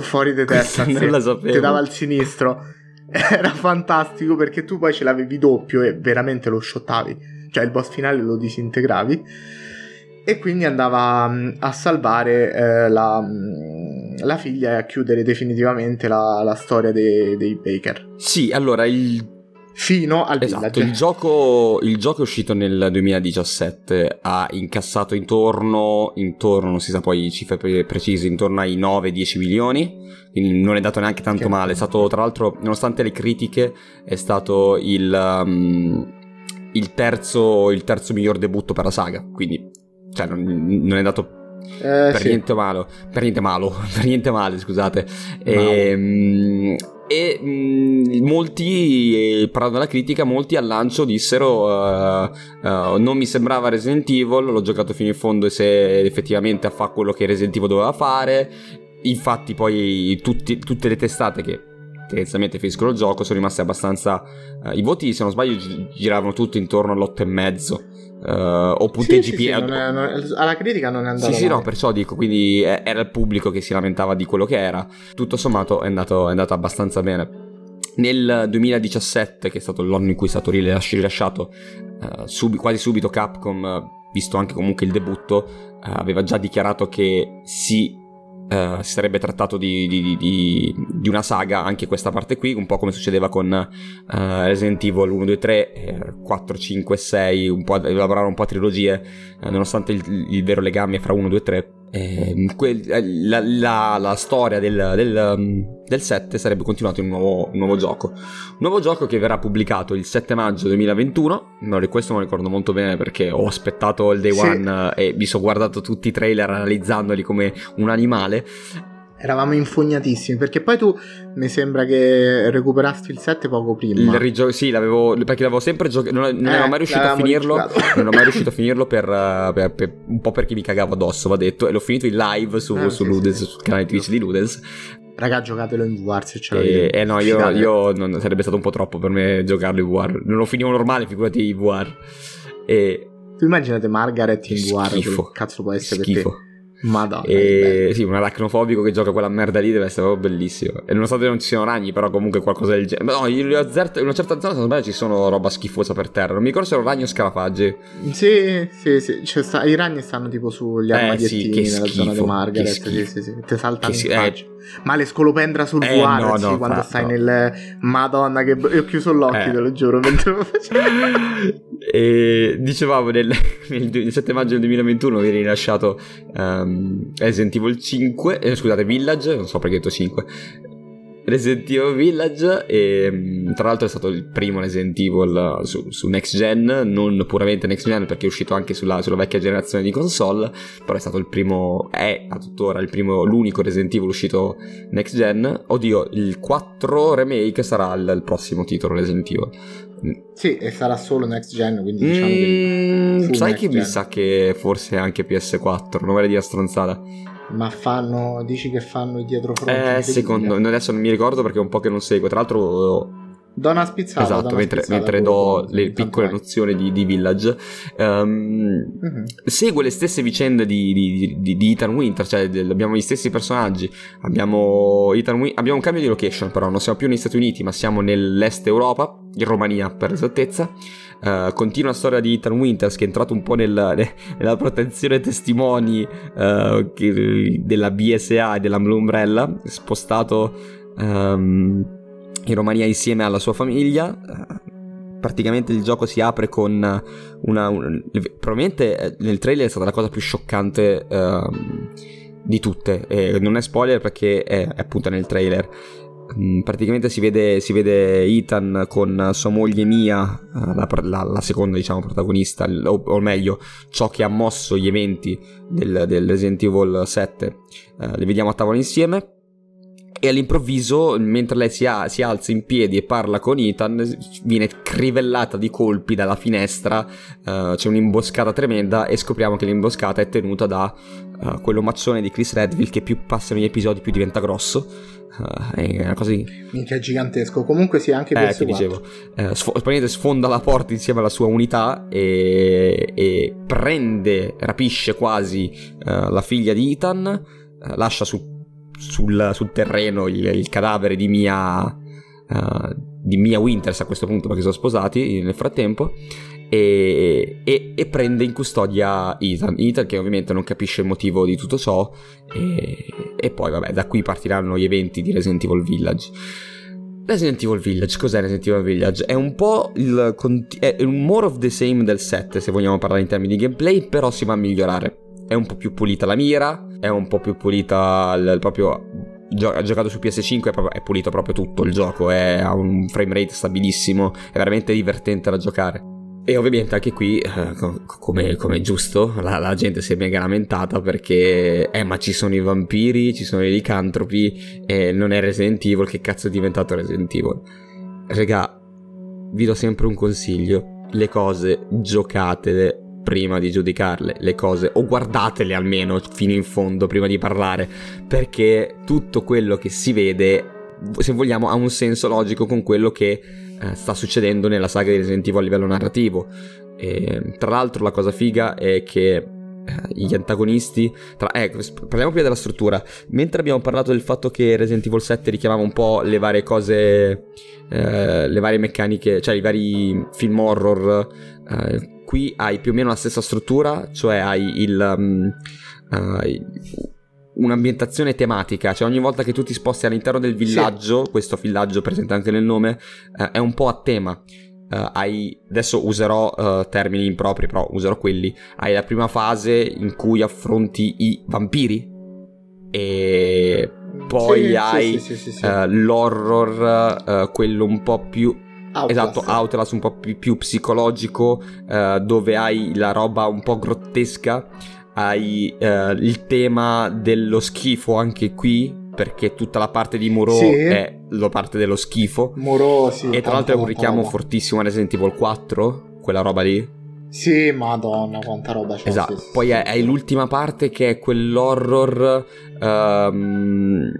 fuori di testa. non la sapevo. Ti dava al sinistro. <laughs> Era fantastico perché tu poi ce l'avevi doppio e veramente lo shottavi. Cioè il boss finale lo disintegravi e quindi andava mm, a salvare eh, la, mm, la, figlia e a chiudere definitivamente la, la storia dei, dei, Baker. Sì, allora il... Fino al esatto, il gioco, il gioco, è uscito nel 2017, ha incassato intorno, intorno, non si sa poi cifre pre- precise, intorno ai 9-10 milioni, quindi non è dato neanche tanto che male, è stato tra l'altro, nonostante le critiche, è stato il... Um, il terzo, il terzo miglior debutto per la saga, quindi cioè non, non è dato eh, per sì. niente malo, per niente malo, <laughs> per niente male, scusate. E, e mh, molti, eh, parlando della critica, molti al lancio dissero uh, uh, non mi sembrava Resident Evil, l'ho giocato fino in fondo e se effettivamente fa quello che Resident Evil doveva fare. Infatti poi tutti, tutte le testate che tendenzialmente finiscono il gioco sono rimaste abbastanza... Uh, I voti, se non sbaglio, giravano tutti intorno all'8,5 Uh, o punteggi sì, sì, sì, non è, alla critica non è andato sì sì no perciò dico quindi era il pubblico che si lamentava di quello che era. Tutto sommato è andato, è andato abbastanza bene. Nel 2017 che è stato l'anno in cui è stato rilasciato uh, sub, quasi subito Capcom visto anche comunque il debutto uh, aveva già dichiarato che si Uh, si sarebbe trattato di, di, di, di, una saga, anche questa parte qui, un po' come succedeva con uh, Resident Evil 1, 2, 3, 4, 5, 6, un po' lavorare un po' a trilogie, uh, nonostante il, il, vero legame fra 1, 2 e 3 eh, que- la, la, la, storia del, del, um, del, 7 sarebbe continuata in un nuovo, un nuovo, gioco. Un nuovo gioco che verrà pubblicato il 7 maggio 2021. No, questo me lo ricordo molto bene perché ho aspettato il day one eh, e mi sono guardato tutti i trailer analizzandoli come un animale eravamo infognatissimi perché poi tu mi sembra che recuperasti il 7 poco prima. Il rigio- sì, l'avevo perché l'avevo sempre giocato, non, non eh, ero mai riuscito a finirlo. non ho mai riuscito a <laughs> finirlo per, per, per, un po' perché mi cagavo addosso, va detto, e l'ho finito in live su, ah, su sì, Ludens, sì. sul canale Twitch di Ludens. Raga, giocatelo in VR se ce l'avete. Eh, eh no, io, io non, sarebbe stato un po' troppo per me giocarlo in VR. Non lo finivo normale, figurati in VR. E tu immaginate Margaret in VR, che cazzo può essere schifo. per te? Madonna. E sì, un arachnofobico che gioca quella merda lì deve essere proprio bellissimo. E nonostante non ci siano ragni, però comunque qualcosa del genere. No, in una certa zona, se non sbaglio, ci sono roba schifosa per terra. Non mi ricordo se erano ragni o scarafaggi. Sì, sì, sì. Cioè, sta... I ragni stanno tipo sugli armadiettini eh, sì, nella zona di Margaret. Sì, sì, sì. Ti saltano in faccia. Eh, ma le scolopendra sul eh, VR, no, no, quando stai no. nel... Madonna, che... Io ho chiuso l'occhio, eh. te lo giuro, mentre lo facevo. <laughs> e dicevamo, nel, <laughs> nel 7 maggio del 2021 viene rilasciato um, Resident Evil 5, eh, scusate, Village, non so perché ho detto 5, Resident Evil Village e mm, tra l'altro è stato il primo Resident Evil su, su next gen, non puramente next gen perché è uscito anche sulla, sulla, vecchia generazione di console, però è stato il primo, è a tuttora il primo, l'unico Resident Evil uscito next gen. Oddio, il 4 remake sarà il, il prossimo titolo Resident Evil. Sì, e sarà solo next gen, quindi diciamo Mm, che... sai che mi sa che forse anche PS4, non vorrei dire stronzata. Ma fanno... Dici che fanno i dietro fronte? Eh, secondo adesso non mi ricordo perché è un po' che non seguo. Tra l'altro, Do una spizzata. esatto, una mentre, spizzata mentre do le piccole nozioni di, di Village, ehm, Mhm. segue le stesse vicende di, di- di- di Ethan Winter, cioè del- abbiamo gli stessi personaggi, abbiamo, Ethan abbiamo un cambio di location però, non siamo più negli Stati Uniti ma siamo nell'est Europa, in Romania per esattezza, Eh, continua la storia di Ethan Winters che è entrato un po' nel- <laughs> ne- nella protezione testimoni eh, che- della BSA e della Blue Umbrella, spostato ehm, in Romania insieme alla sua famiglia. Eh, praticamente il gioco si apre con una, un- probabilmente eh, nel trailer è stata la cosa più scioccante ehm, di tutte. E non è spoiler perché è, è appunto nel trailer. Mm, praticamente si vede, si vede Ethan con sua moglie Mia eh, la, la- la seconda diciamo protagonista o, o meglio ciò che ha mosso gli eventi del, del Resident Evil 7 Eh, li vediamo a tavola insieme e all'improvviso, mentre lei si, a- si alza in piedi e parla con Ethan, viene crivellata di colpi dalla finestra. eh, c'è un'imboscata tremenda e scopriamo che l'imboscata è tenuta da eh, quell'omaccione di Chris Redfield che più passano gli episodi più diventa grosso. Eh, è una cosa di... Minchia, è gigantesco. Comunque sì, anche Eh, PS4. ti dicevo. Eh, praticamente sfonda la porta insieme alla sua unità e, e prende, rapisce quasi eh, la figlia di Ethan, eh, lascia su- sul, sul terreno il, il cadavere di Mia, eh, di Mia Winters a questo punto perché sono sposati nel frattempo e, e- e prende in custodia Ethan. Ethan che ovviamente non capisce il motivo di tutto ciò e, e poi vabbè da qui partiranno gli eventi di Resident Evil Village. Resident Evil Village, cos'è Resident Evil Village? È un po' il è un more of the same del 7 se vogliamo parlare in termini di gameplay, però si va a migliorare. È un po' più pulita la mira, è un po' più pulita il, il proprio giocato su PS5 è, pulito proprio tutto il gioco, è, ha un frame rate stabilissimo, è veramente divertente da giocare. E ovviamente anche qui, eh, co- come, come giusto, la, la gente si è mega lamentata perché, eh, ma ci sono i vampiri, ci sono i licantropi, e non è Resident Evil, che cazzo è diventato Resident Evil? Regà, vi do sempre un consiglio, le cose giocatele prima di giudicarle, le cose, o guardatele almeno fino in fondo prima di parlare, perché tutto quello che si vede, se vogliamo, ha un senso logico con quello che eh, sta succedendo nella saga di Resident Evil a livello narrativo. E, tra l'altro la cosa figa è che eh, gli antagonisti tra, sp- parliamo prima della struttura mentre abbiamo parlato del fatto che Resident Evil 7 richiamava un po' le varie cose eh, le varie meccaniche cioè i vari film horror eh, qui hai più o meno la stessa struttura cioè hai il um, eh, un'ambientazione tematica, cioè ogni volta che tu ti sposti all'interno del villaggio, questo villaggio presente anche nel nome, eh, è un po' a tema. Eh, hai, adesso userò eh, termini impropri, però userò quelli. Hai la prima fase in cui affronti i vampiri e poi Sì, sì, hai sì, sì, sì, sì. l'horror, quello un po' più Outlast. Esatto, Outlast un po' più, più psicologico, eh, dove hai la roba un po' grottesca, hai eh, il tema dello schifo anche qui, perché tutta la parte di Muro Sì. è la parte dello schifo. Morosi. e tra l'altro è un richiamo fortissimo a Resident Evil 4, quella roba lì. Sì, madonna, quanta roba c'è. Esatto, sì, sì, poi sì. hai, hai l'ultima parte che è quell'horror... ehm,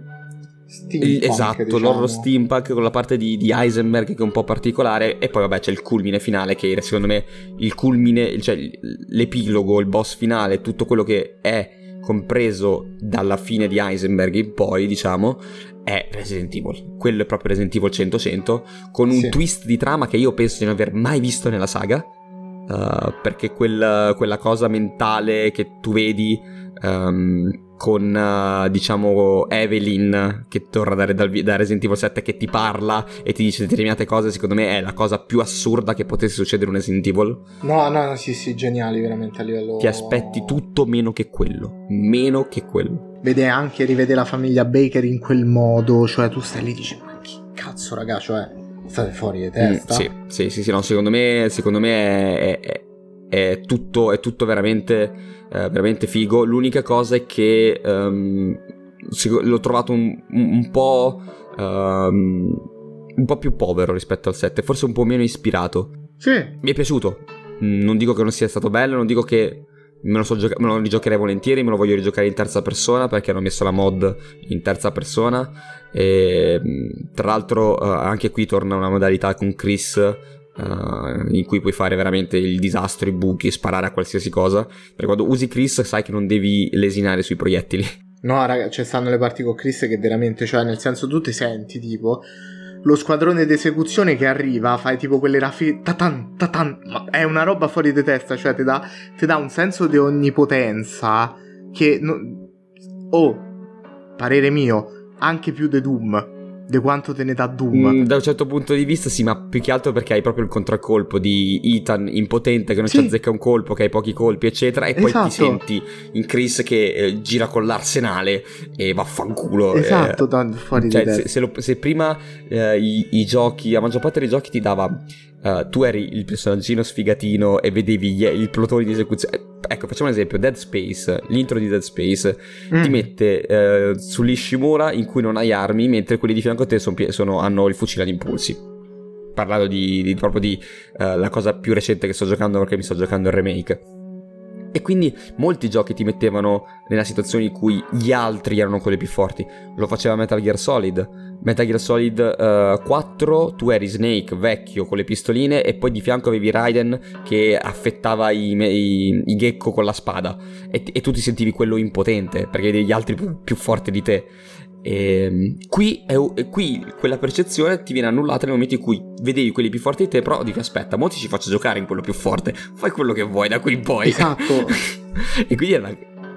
Steampunk, esatto, diciamo. l'horror steampunk con la parte di, di Heisenberg che è un po' particolare e poi vabbè c'è il culmine finale che secondo me il culmine, cioè l'epilogo, il boss finale, tutto quello che è compreso dalla fine di Heisenberg in poi diciamo è Resident Evil, quello è proprio Resident Evil 100-100 con un Sì. twist di trama che io penso di non aver mai visto nella saga Uh, perché quel- quella cosa mentale che tu vedi ehm, con uh, diciamo Evelyn che torna da, dal- da Resident Evil 7 che ti parla e ti dice determinate cose secondo me è la cosa più assurda che potesse succedere in un Resident Evil No, no, no, sì, sì, geniali veramente a livello... ti aspetti tutto meno che quello meno che quello Vede anche, rivede la famiglia Baker in quel modo, cioè tu stai lì e dici, ma che cazzo raga, cioè, state fuori di Mm, testa? sì, sì, sì, sì, no, secondo me, secondo me è, è- è tutto, è tutto veramente, eh, veramente figo. L'unica cosa è che ehm, sic- l'ho trovato un, un- po'. ehm, un po' più povero rispetto al 7, forse un po' meno ispirato. Sì. Mi è piaciuto. Mm, Non dico che non sia stato bello, non dico che me lo, so gioca- me lo rigiocherei volentieri, me lo voglio rigiocare in terza persona perché hanno messo la mod in terza persona. E, mm, tra l'altro eh, anche qui torna una modalità con Chris eh, in cui puoi fare veramente il disastro, i buchi, sparare a qualsiasi cosa. Perché quando usi Chris sai che non devi lesinare sui proiettili. <laughs> No, raga, ci stanno le parti con Chris che veramente, cioè, nel senso, tu ti senti tipo lo squadrone d'esecuzione che arriva, fai tipo quelle raffi. Tatan, tatan, ma è una roba fuori di testa, cioè, ti dà, ti dà un senso di onnipotenza che. no- oh, parere mio, anche più di Doom. Di quanto te ne dà Doom. Mm, da un certo punto di vista sì, ma più che altro perché hai proprio il contraccolpo di Ethan impotente che non Sì. ci azzecca un colpo, che hai pochi colpi, eccetera, e poi Esatto. ti senti in Chris che eh, gira con l'arsenale e vaffanculo. eh. Esatto, da- fuori Cioè, di se, se lo- se prima eh, i, i giochi, la maggior parte dei giochi ti dava. Eh, tu eri il personaggino sfigatino e vedevi gli- il plotone di esecuzione. Ecco, facciamo un esempio: Dead Space, l'intro di Dead Space ti Mm. mette eh, sull'Ishimura in cui non hai armi, mentre quelli di fianco a te son pie- sono- hanno il fucile ad impulsi. Parlando di, di- proprio di eh, la cosa più recente che sto giocando perché mi sto giocando il remake. E quindi molti giochi ti mettevano nella situazione in cui gli altri erano quelli più forti. Lo faceva Metal Gear Solid. Metal Gear Solid eh, 4, tu eri Snake vecchio con le pistoline e poi di fianco avevi Raiden che affettava i, i- i gecko con la spada. E, e tu ti sentivi quello impotente perché gli altri più, più forti di te. E, qui, è- e qui quella percezione ti viene annullata nel momento in cui vedevi quelli più forti di te, però dici aspetta, mo ti ci faccio giocare in quello più forte, fai quello che vuoi da qui in poi. Esatto. <laughs> e quindi era,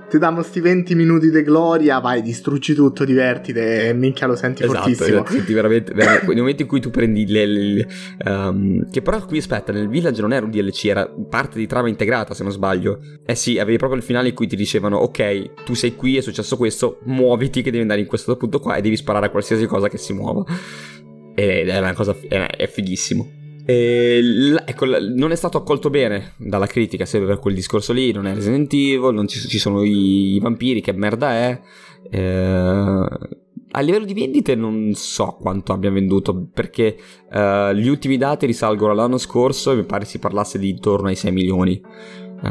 Ti diamo sti 20 minuti di gloria, vai, distruggi tutto, divertite e minchia lo senti esatto, fortissimo. esatto, senti veramente, veramente- nel momento in cui tu prendi le, le- ehm, che però qui aspetta, nel village non era un DLC, era parte di trama integrata se non sbaglio. Eh sì, avevi proprio il finale in cui ti dicevano ok, tu sei qui, è successo questo, muoviti che devi andare in questo punto qua e devi sparare a qualsiasi cosa che si muova. Ed è una cosa, è, è fighissimo. E l- ecco, l- non è stato accolto bene dalla critica sempre per quel discorso lì, non è Resident Evil, non ci, ci sono i, i vampiri, che merda è. Eh, a livello di vendite non so quanto abbia venduto perché eh, gli ultimi dati risalgono all'anno scorso e mi pare si parlasse di intorno ai 6 milioni. Eh,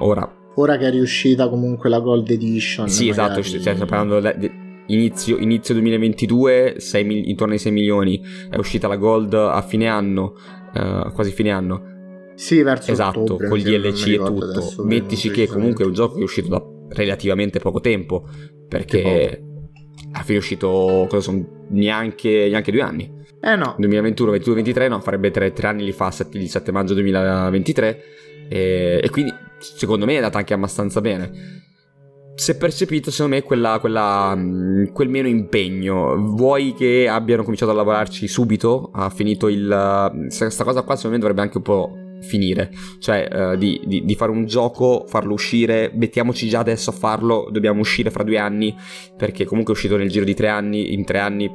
ora, Ora che è riuscita comunque la Gold Edition. sì, esatto, magari- cioè, stiamo parlando de- inizio, inizio 2022, 6 mil- intorno ai 6 milioni, è uscita la Gold a fine anno, eh, quasi fine anno, Sì, verso esatto, ottobre, con gli DLC e tutto. adesso Mettici che comunque è un gioco che è uscito da relativamente poco tempo, perché alla fine è uscito, cosa sono, neanche, neanche due anni. Eh no, 2021, 22, 23, no, farebbe tre, tre anni, li fa set- il 7 maggio 2023 e, e quindi secondo me è andata anche abbastanza bene. Si è percepito secondo me quella, quella, mh, quel meno impegno. Vuoi che abbiano cominciato a lavorarci subito? Ha finito il... Questa cosa qua secondo me dovrebbe anche un po' finire. Cioè eh, di, di- di fare un gioco, farlo uscire, mettiamoci già adesso a farlo, dobbiamo uscire fra due anni perché comunque è uscito nel giro di tre anni, in tre anni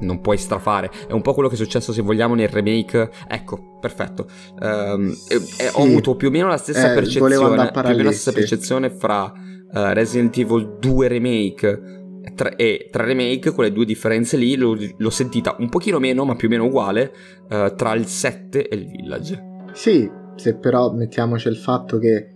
non puoi strafare. È un po' quello che è successo, se vogliamo, nel remake. Ecco, perfetto. Ehm, e- e ho Sì. avuto più o meno la stessa Eh, percezione. Più o meno la stessa percezione fra eh, Resident Evil 2 Remake tra- e tra remake, quelle due differenze lì, l'ho, l'ho sentita un pochino meno, ma più o meno uguale, eh, tra il 7 e il Village. sì, se però mettiamoci il fatto che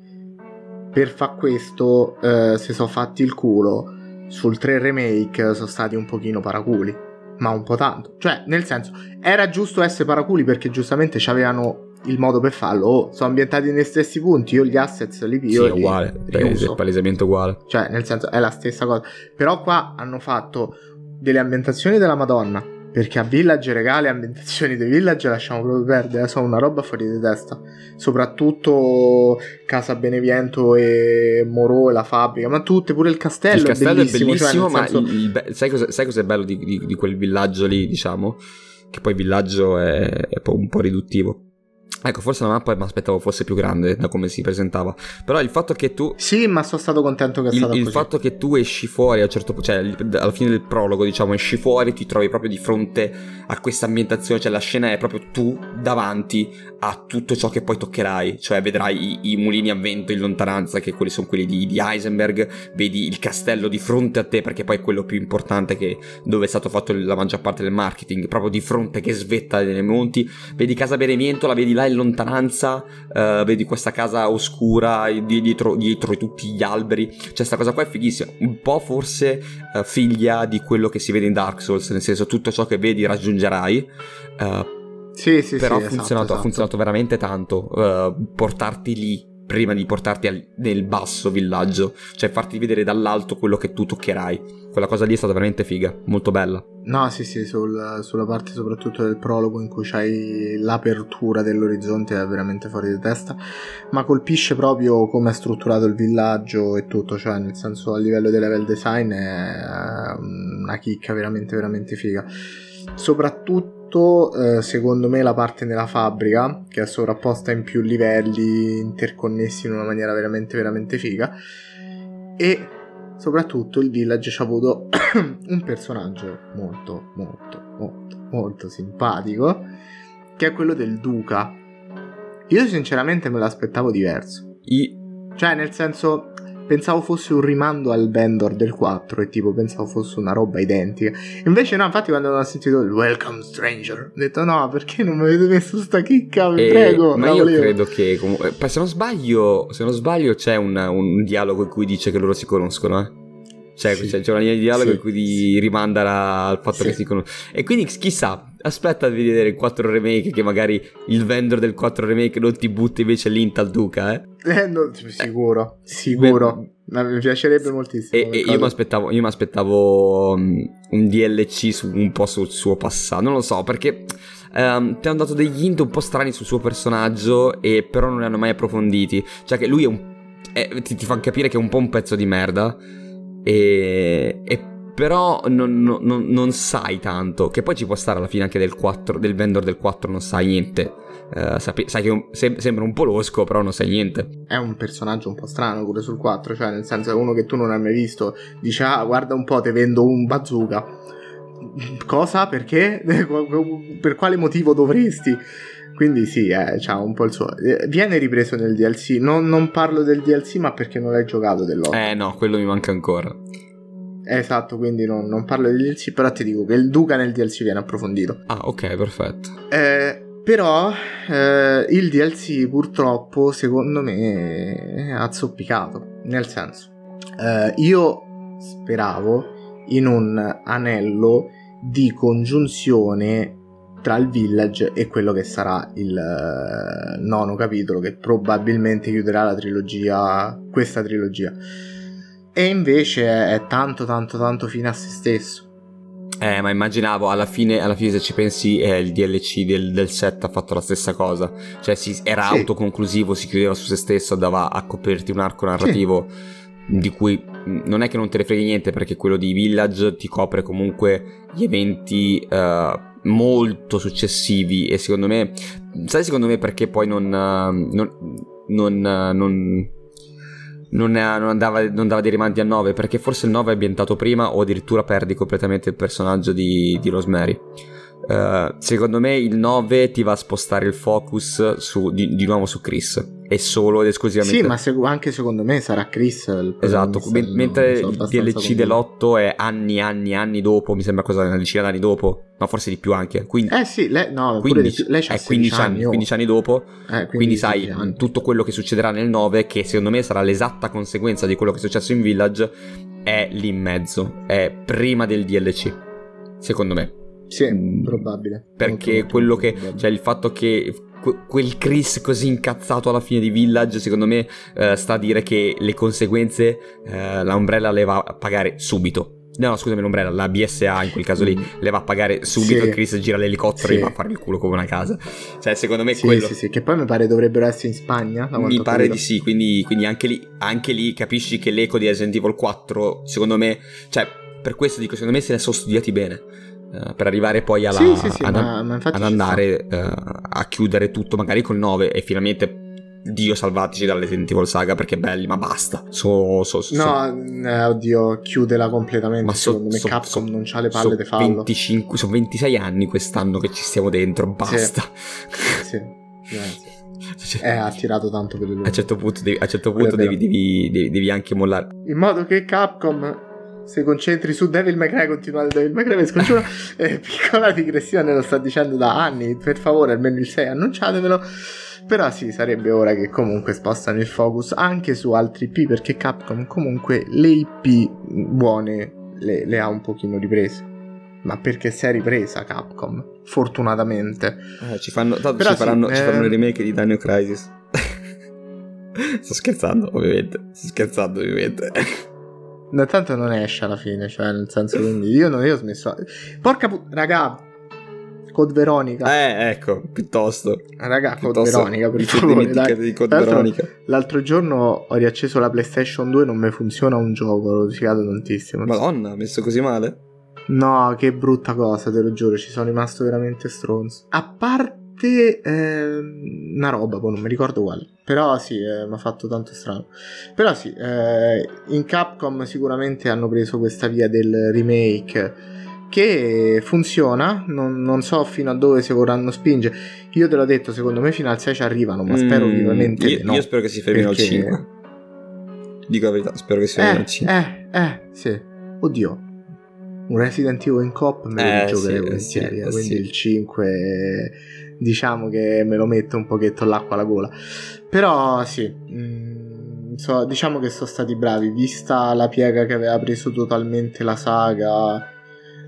per far questo eh, si sono fatti il culo sul 3 remake sono stati un pochino paraculi, ma un po' tanto. Cioè, nel senso, era giusto essere paraculi perché giustamente c'avevano il modo per farlo. Oh, sono ambientati nei stessi punti, io gli assets li Sì, pio è e li uguale, è palesemente uguale. Cioè, nel senso, è la stessa cosa. Però qua hanno fatto delle ambientazioni della Madonna. Perché a Village, regale, le ambientazioni di Village lasciamo proprio perdere. eh, Sono una roba fuori di testa. Soprattutto Casa Beneviento e Moreau e la fabbrica. Ma tutte, pure il castello, il castello è bellissimo. è bellissimo, cioè, ma nel senso- il- il be- sai, cosa, sai cos'è bello di, di- di quel villaggio lì, diciamo? Che poi il villaggio è, è un po' riduttivo. Ecco, forse la mappa mi aspettavo fosse più grande da come si presentava. Però il fatto che tu. Sì, ma sono stato contento che è stato Il, il fatto che tu esci fuori a un certo punto, cioè alla fine del prologo, diciamo, esci fuori, ti trovi proprio di fronte a questa ambientazione, cioè la scena è proprio tu davanti a tutto ciò che poi toccherai, cioè vedrai i, i mulini a vento in lontananza, che quelli sono quelli di, di Heisenberg, vedi il castello di fronte a te, perché poi è quello più importante che dove è stato fatto la maggior parte del marketing, proprio di fronte che svetta nei monti, vedi casa Beremiento, la vedi là in lontananza, eh, vedi questa casa oscura di- dietro, dietro tutti gli alberi, cioè sta cosa qua è fighissima, un po' forse eh, figlia di quello che si vede in Dark Souls, nel senso tutto ciò che vedi raggiungerai, eh, Sì, sì, però sì, ha, esatto, funzionato, ha esatto. funzionato veramente tanto portarti lì prima di portarti al- nel basso villaggio, cioè farti vedere dall'alto quello che tu toccherai. Quella cosa lì è stata veramente figa, molto bella. No, sì, sì, sul- sulla parte soprattutto del prologo in cui c'hai l'apertura dell'orizzonte è veramente fuori di testa, ma colpisce proprio come è strutturato il villaggio e tutto, cioè nel senso a livello di level design è una chicca veramente, veramente figa. Soprattutto, eh, secondo me, la parte nella fabbrica, che è sovrapposta in più livelli interconnessi in una maniera veramente, veramente figa. E soprattutto il village ci ha avuto <coughs> un personaggio molto, molto, molto, molto simpatico, che è quello del duca. Io sinceramente me l'aspettavo diverso. I- Cioè, nel senso, pensavo fosse un rimando al Bendor del 4 e tipo pensavo fosse una roba identica. Invece no, infatti quando ho sentito Welcome Stranger, ho detto no, perché non mi avete messo sta chicca, vi e- prego. ma io volevo. credo che comunque, poi se non sbaglio, se non sbaglio c'è un, un dialogo in cui dice che loro si conoscono, eh. Cioè, Sì. c'è, c'è una linea di dialogo Sì, in cui di- rimanda la- al fatto che si conoscono. E quindi chissà, aspetta di vedere il 4 remake che magari il vendor del 4 remake non ti butti invece l'int al Duca, eh. Eh, no, sicuro, sicuro. Ma mi piacerebbe moltissimo. E, e io mi aspettavo, io mi aspettavo um, un DLC su, un po' sul suo passato, non lo so, perché ehm, ti hanno dato degli hint un po' strani sul suo personaggio e però non li hanno mai approfonditi. Cioè che lui è un... è- ti, ti fa capire che è un po' un pezzo di merda e... e però non, non- non- sai tanto, che poi ci può stare alla fine anche del 4, del vendor del 4 non sai niente. Eh, sapi- sai che un- sem- sembra un po' losco, però non sai niente. È un personaggio un po' strano pure sul 4, cioè nel senso è uno che tu non hai mai visto, dice ah guarda un po' te vendo un bazooka. Cosa? Perché? <laughs> per quale motivo dovresti? Quindi sì, eh, c'ha un po' il suo... eh, Viene ripreso nel DLC, non, non parlo del DLC ma perché non l'hai giocato dell'otto. Eh no, quello mi manca ancora. Esatto, quindi non, non parlo del DLC, però ti dico che il Duca nel DLC viene approfondito. Ah, ok, perfetto. Eh, però eh, il DLC purtroppo secondo me ha zoppicato. Nel senso, eh, io speravo in un anello di congiunzione tra il village e quello che sarà il eh, nono capitolo che probabilmente chiuderà la trilogia questa trilogia e invece è tanto tanto tanto fine a se stesso Eh, ma immaginavo alla fine, alla fine se ci pensi, eh, il DLC del, del set ha fatto la stessa cosa. Cioè, si- era Sì. autoconclusivo, si chiudeva su se stesso, andava a coprirti un arco narrativo di cui mh, non è che non te ne freghi niente, perché quello di Village ti copre comunque gli eventi eh, molto successivi. E secondo me, sai, secondo me perché poi non. eh, non, non, eh, non non, è- non andava, non dava dei rimandi a 9 perché forse il 9 è ambientato prima o addirittura perdi completamente il personaggio di, di Rosemary. Eh, secondo me il 9 ti va a spostare il focus su- di, di nuovo su Chris e solo ed esclusivamente Sì, ma sec- anche secondo me sarà Chris il Esatto, non- mentre il DLC convinto. dell'8 è anni, anni, anni dopo, mi sembra cosa una decina d'anni dopo, no forse di più anche, quindi, Eh sì, lei, no, pure di 15, più. lei c'ha eh, 15 anni, oh. 15 anni dopo, Eh, quindi, sai 16 anni. tutto quello che succederà nel 9 che secondo me sarà l'esatta conseguenza di quello che è successo in Village è lì in mezzo è prima del DLC secondo me Sì, probabile. perché Molto, molto, quello molto che probabile. cioè il fatto che que- quel Chris così incazzato alla fine di Village secondo me eh, sta a dire che le conseguenze eh, la Umbrella le va a pagare subito No, scusami, l'Umbrella, la BSA in quel caso lì Mm. le va a pagare subito Sì. e Chris gira l'elicottero e Sì. gli va a fare il culo come una casa. Cioè, secondo me Sì, quello sì, sì, che poi mi pare dovrebbero essere in Spagna. mi pare capito. di sì, quindi, quindi anche, lì, anche lì capisci che l'eco di Resident Evil 4, secondo me, cioè per questo dico, secondo me se ne sono studiati bene. Eh, per arrivare poi alla, Sì, sì, sì, ad, ma- ma ad andare eh, a chiudere tutto magari col 9 e finalmente Dio salvateci dalle Evil saga perché belli ma basta so, so, so- No, eh, oddio, chiudela completamente. ma Secondo me Capcom non c'ha le palle di farlo. 25 sono 26 anni quest'anno che ci stiamo dentro basta Sì, grazie. <laughs> Cioè, Eh, ha tirato tanto per il a un certo punto, devi, a certo punto devi- devi- devi anche mollare In modo che Capcom si concentri su Devil May Cry, continuare Devil May Cry per scongiuro. <laughs> eh, piccola digressione, lo sto dicendo da anni. Per favore, almeno il 6 annunciatevelo. Però sì, sarebbe ora che comunque spostano il focus anche su altri IP perché Capcom comunque le IP buone le, le ha un pochino riprese. Ma perché si è ripresa Capcom? Fortunatamente. Eh, ci fanno, tanto Però ci sì, faranno, ci faranno il remake di Dino Crisis <laughs> sto scherzando ovviamente sto scherzando ovviamente Da tanto non esce alla fine, cioè nel senso quindi io non io ho smesso. Porca pu- raga. Code Veronica. eh ecco piuttosto raga, Code piuttosto Veronica per favore, dai. di Code l'altro, Veronica L'altro giorno ho riacceso la PlayStation 2 non mi funziona un gioco, l'ho rosicato tantissimo. madonna messo così male No, che brutta cosa, te lo giuro, ci sono rimasto veramente stronzo. A parte ehm, una roba, poi non mi ricordo quale. Però sì, eh, mi ha fatto tanto strano. Però sì, eh, in Capcom sicuramente hanno preso questa via del remake che funziona, non, non so fino a dove si vorranno spingere. Io te l'ho detto, secondo me fino al 6 ci arrivano, ma spero Mm, vivamente io, no. io spero che si fermino perché- al 5 dico la verità spero che si fermino Eh, al 5 eh, eh, sì. Oddio. Un Resident Evil in coop me lo Eh, giocherei sì, volentieri, sì, eh, eh, quindi sì. il 5 diciamo che me lo metto un pochetto l'acqua alla gola. Però sì, mm, so- diciamo che sono stati bravi, vista la piega che aveva preso totalmente la saga,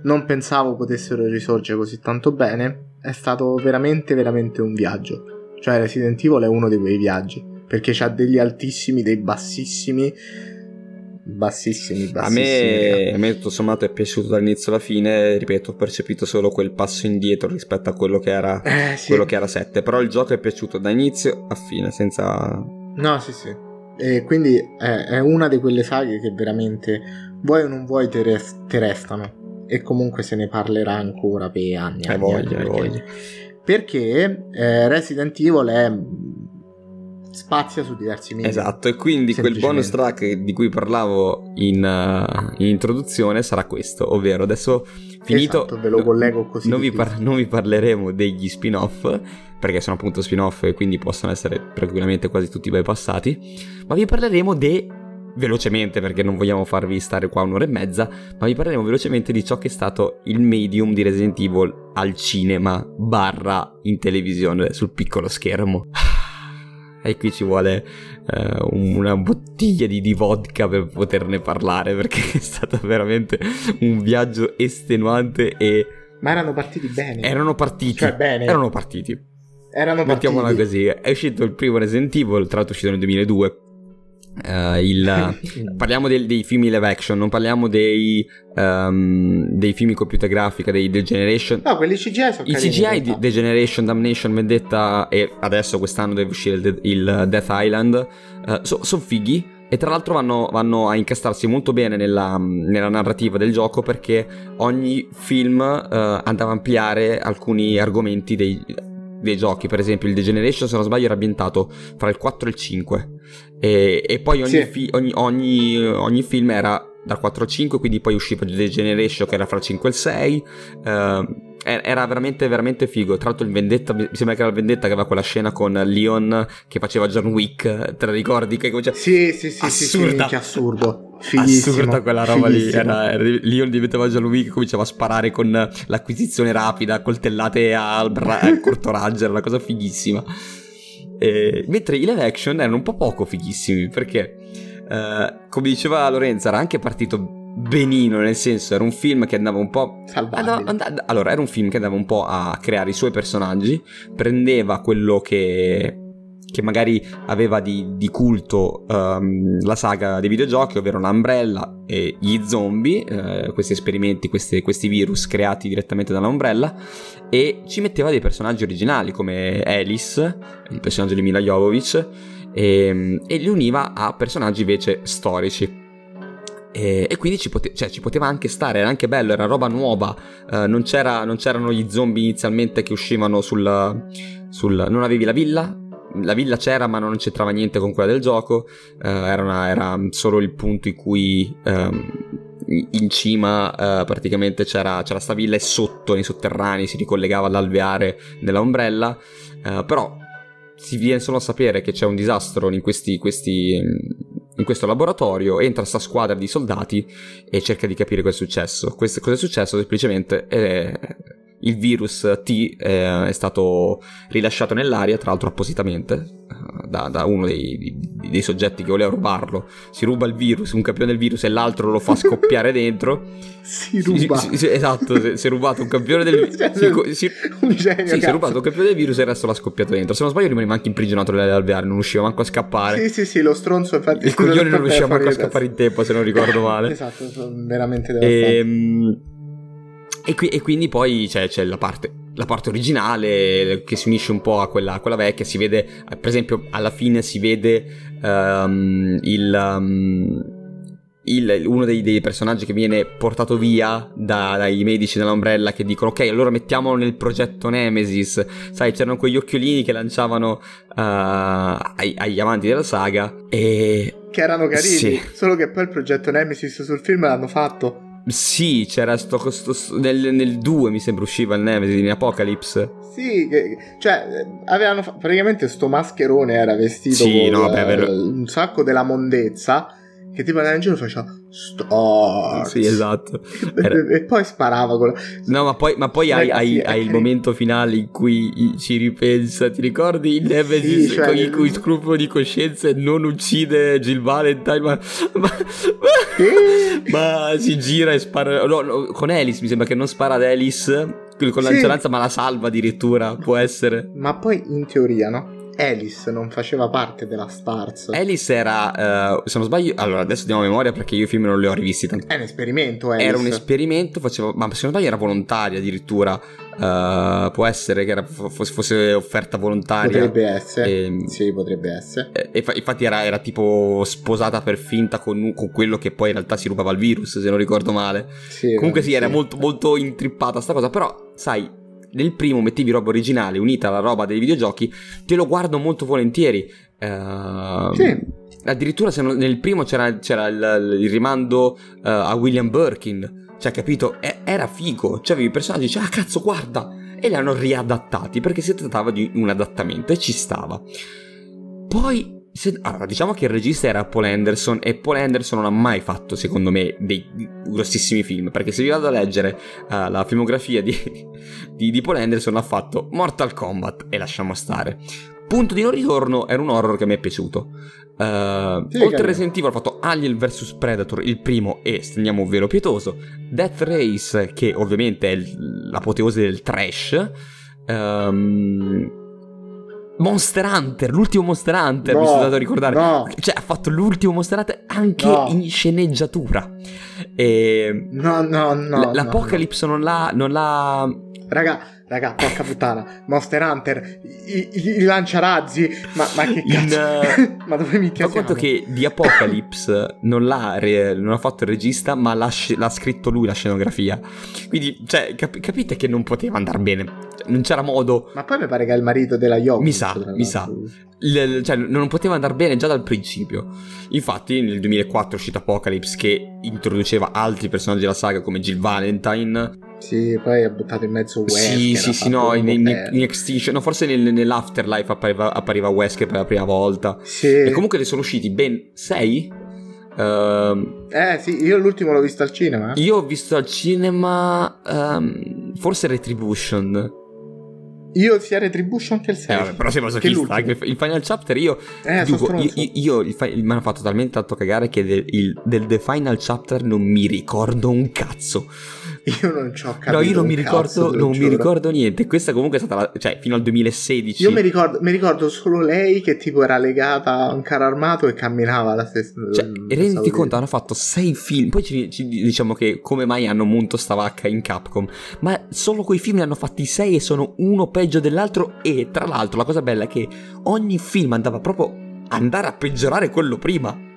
non pensavo potessero risorgere così tanto bene, è stato veramente veramente un viaggio. Cioè Resident Evil è uno di quei viaggi, perché c'ha degli altissimi, dei bassissimi, bassissimi, A bassissimi. me, a me tutto sommato è piaciuto dall'inizio alla fine, ripeto, ho percepito solo quel passo indietro rispetto a quello che era, Eh, sì. quello che era 7, però il gioco è piaciuto da inizio a fine, senza... No, sì, sì. E quindi è, è una di quelle saghe che veramente vuoi o non vuoi te, res- te restano. E comunque se ne parlerà ancora per anni. Hai anni, voglia, hai perché, voglia. perché eh, Resident Evil è spazia su diversi media. Esatto, e quindi quel bonus track di cui parlavo in, uh, in introduzione sarà questo, ovvero adesso finito... Esatto, ve lo collego così. Non vi, par- non vi parleremo degli spin-off, perché sono appunto spin-off e quindi possono essere tranquillamente quasi tutti bypassati, ma vi parleremo de... velocemente, perché non vogliamo farvi stare qua un'ora e mezza, ma vi parleremo velocemente di ciò che è stato il medium di Resident Evil al cinema barra in televisione sul piccolo schermo. E qui ci vuole eh, un- una bottiglia di, di vodka per poterne parlare, perché <laughs> è stato veramente un viaggio estenuante e Ma erano partiti bene. erano partiti. Cioè, bene. Erano partiti. Erano partiti. Mettiamola così. È uscito il primo Resident Evil, tra l'altro è uscito nel 2002. Eh, il, <laughs> parliamo del- dei film live action, non parliamo dei, ehm, dei film in computer grafica, dei, del Generation. No, quelli CGI sono I CGI di The Generation, Damnation, Vendetta e adesso quest'anno deve uscire il, il Death Island sono fighi e tra l'altro vanno, vanno a incastarsi molto bene nella, nella narrativa del gioco perché ogni film eh, andava a ampliare alcuni argomenti dei, dei giochi. Per esempio il The Generation, se non sbaglio, era ambientato fra il 4 e il 5 e, e poi ogni, Sì. fi- ogni- ogni- ogni film era dal 4 al 5, quindi poi usciva The Generation che era fra il 5 e il 6. eh, era veramente, veramente figo. Tra l'altro, il Vendetta, mi sembra che era il Vendetta che aveva quella scena con Leon che faceva John Wick. Te la ricordi? Che comincia... Sì, sì, sì, sì, sì, Assurda. minchia, assurdo. Fighissimo. Assurda quella roba lì. fighissimo. Era, era- Leon diventava John Wick e cominciava a sparare con l'acquisizione rapida, coltellate al, bra- al corto raggio. Era una cosa fighissima. E- mentre i live action erano un po' poco fighissimi perché, eh, come diceva Lorenzo, era anche partito benino, nel senso era un film che andava un po'... Andava- and- allora, era un film che andava un po' a creare i suoi personaggi, prendeva quello che, che magari aveva di, di culto ehm, la saga dei videogiochi, ovvero l'Umbrella e gli zombie, eh, questi esperimenti, queste- questi virus creati direttamente dall'Umbrella, e ci metteva dei personaggi originali come Alice, il personaggio di Mila Jovovich, e, e li univa a personaggi invece storici. E, e quindi ci, pote- cioè, ci, poteva anche stare, era anche bello, era roba nuova, uh, non, c'era, non, c'erano gli zombie inizialmente che uscivano sul, sul... non avevi la villa, la villa c'era ma non c'entrava niente con quella del gioco, uh, era, una, era, solo il punto in cui um, in cima uh, praticamente c'era, c'era sta villa e sotto nei sotterranei si ricollegava all'alveare della Umbrella, uh, però si viene solo a sapere che c'è un disastro in, questi, questi, in questo laboratorio, entra sta squadra di soldati e cerca di capire cosa è successo. Questo, cosa è successo? Semplicemente... Eh, il virus T eh, è stato rilasciato nell'aria, tra l'altro appositamente, eh, da, da uno dei, dei, soggetti che voleva rubarlo. Si ruba il virus, un campione del virus, e l'altro lo fa scoppiare <laughs> dentro. si ruba. Si, si, esatto, si, è rubato un campione del <laughs> virus. Si, è rubato un campione del virus e il resto l'ha scoppiato dentro. Se non sbaglio rimaneva anche imprigionato nell'alveare, non riusciva manco a scappare. Sì, sì, sì, lo stronzo infatti... Il coglione non riusciva manco a scappare in tempo, se non ricordo <laughs> male. esatto, veramente devastante. Ehm... E, qui, e, quindi poi c'è, c'è la, parte, la, parte, originale che si unisce un po' a quella, a quella, vecchia. Si vede, per esempio, alla fine si vede um, il, um, il, uno dei, dei, personaggi che viene portato via da, dai medici dell'ombrella che dicono: Ok, allora mettiamolo nel progetto Nemesis. Sai, c'erano quegli occhiolini che lanciavano uh, ai, agli amanti della saga. E. Che erano carini, sì. solo che poi il progetto Nemesis sul film l'hanno fatto. Sì, c'era sto, sto nel, nel 2 mi sembra usciva il Nemesis in Apocalypse. Sì, cioè avevano praticamente sto mascherone era vestito sì, con no, vabbè, un sacco della mondezza che tipo andava in giro faceva Stars. Sì, esatto. <laughs> Era... e poi sparava con la... No, ma poi, ma poi hai, hai, hai il momento finale in cui ci ripensa. Ti ricordi il Nemesis sì, cioè... con i cui scrupolo di coscienza e non uccide Jill Valentine, ma, ma, ma, si gira e spara. No, no, con Alice mi sembra che non spara ad Alice con sì. la ma la salva addirittura. Può essere. Ma poi in teoria, no? Alice non faceva parte della Stars. Alice era, uh, se non sbaglio, allora adesso diamo memoria perché io i film non li ho rivisti tanto. È un esperimento, Alice. Era un esperimento, faceva, ma se non sbaglio era volontaria addirittura. Uh, può essere che era, fosse, fosse, offerta volontaria. Potrebbe essere. E, ehm, sì, potrebbe essere. E, e, infatti era, era, tipo sposata per finta con, con, quello che poi in realtà si rubava il virus, se non ricordo male. Sì, Comunque sì, sì, era molto, molto intrippata sta cosa, però sai, nel primo mettevi roba originale unita alla roba dei videogiochi, te lo guardo molto volentieri. Uh, sì. Addirittura non, nel primo c'era, c'era il, il, rimando uh, a William Birkin. Cioè, capito? E, era figo. Cioè, avevi i personaggi, dice, ah cazzo, guarda! E li hanno riadattati perché si trattava di un adattamento e ci stava. Poi se, allora, diciamo che il regista era Paul Anderson e Paul Anderson non ha mai fatto, secondo me, dei grossissimi film, perché se vi vado a leggere uh, la filmografia di, <laughs> di, di, Paul Anderson ha fatto Mortal Kombat e lasciamo stare. Punto di non ritorno era un horror che mi è piaciuto. Uh, sì, oltre a Resident Evil ha fatto Alien vs Predator, il primo e stendiamo un velo pietoso, Death Race che ovviamente è l'apoteosi del trash, um, Monster Hunter, l'ultimo Monster Hunter, no, mi sono dato a ricordare. No. Cioè, ha fatto l'ultimo Monster Hunter anche no. in sceneggiatura. E no, no, no. L'Apocalypse non l'ha, non l'ha. Raga, raga, porca puttana. Monster Hunter, i, i, i lanciarazzi. Ma, ma che cazzo? In, uh, <laughs> ma dove mi chiama? conto che di Apocalypse non l'ha, re, non ha fatto il regista, ma l'ha, l'ha, scritto lui la scenografia. Quindi, cioè, cap- capite che non poteva andare bene non c'era modo. Ma poi mi pare che è il marito della Yoko. Mi sa, mi sa. L- cioè, non poteva andare bene già dal principio. Infatti, nel 2004 è uscito Apocalypse che introduceva altri personaggi della saga come Jill Valentine. Sì, poi ha buttato in mezzo Wesker. Sì, sì, sì, no, in, in, in, Extinction, no, forse nel, nell'Afterlife appariva, appariva Wesker per la prima volta. Sì. E comunque ne sono usciti ben sei Uh, eh sì, io l'ultimo l'ho visto al cinema. Io ho visto al cinema um, forse Retribution. Io sia Retribution che il 6. Eh, però sei masochista. Anche il Final Chapter io. Eh, dico, io, io, io mi hanno fatto talmente tanto cagare che del, il, del The Final Chapter non mi ricordo un cazzo. Io non ci ho capito. No, io non mi ricordo, non mi ricordo niente. Questa comunque è stata la, cioè fino al 2016. Io mi ricordo, mi ricordo, solo lei che tipo era legata a un carro armato e camminava la stessa. Cioè, e renditi conto, hanno fatto sei film. Poi ci, ci, diciamo che come mai hanno munto sta vacca in Capcom. Ma solo quei film ne hanno fatti sei e sono uno peggio dell'altro. E tra l'altro la cosa bella è che ogni film andava proprio andare a peggiorare quello prima.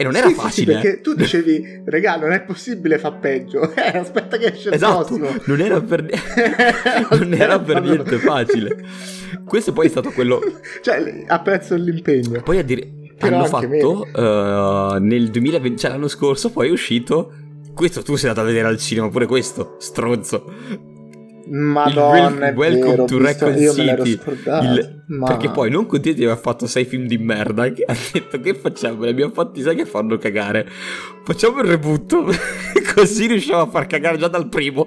E non era Sì, sì, sì, facile. eh. perché tu dicevi, regà, non è possibile fa peggio. <laughs> Eh, aspetta che esce il Esatto, prossimo. non era per, <laughs> non era per niente facile. Questo poi è stato quello. <laughs> Cioè, apprezzo l'impegno. Poi a dire. Però hanno fatto eh, nel 2020, cioè l'anno scorso, poi è uscito. Questo tu sei andato a vedere al cinema, pure questo, stronzo. Madonna, Il è Welcome vero, to l'ero City. Il- Ma- Perché poi, non contenti di aver fatto sei film di merda, che ha detto che facciamo? Li abbiamo fatti, sai che fanno cagare? Facciamo il reboot, <laughs> così riusciamo a far cagare già dal primo.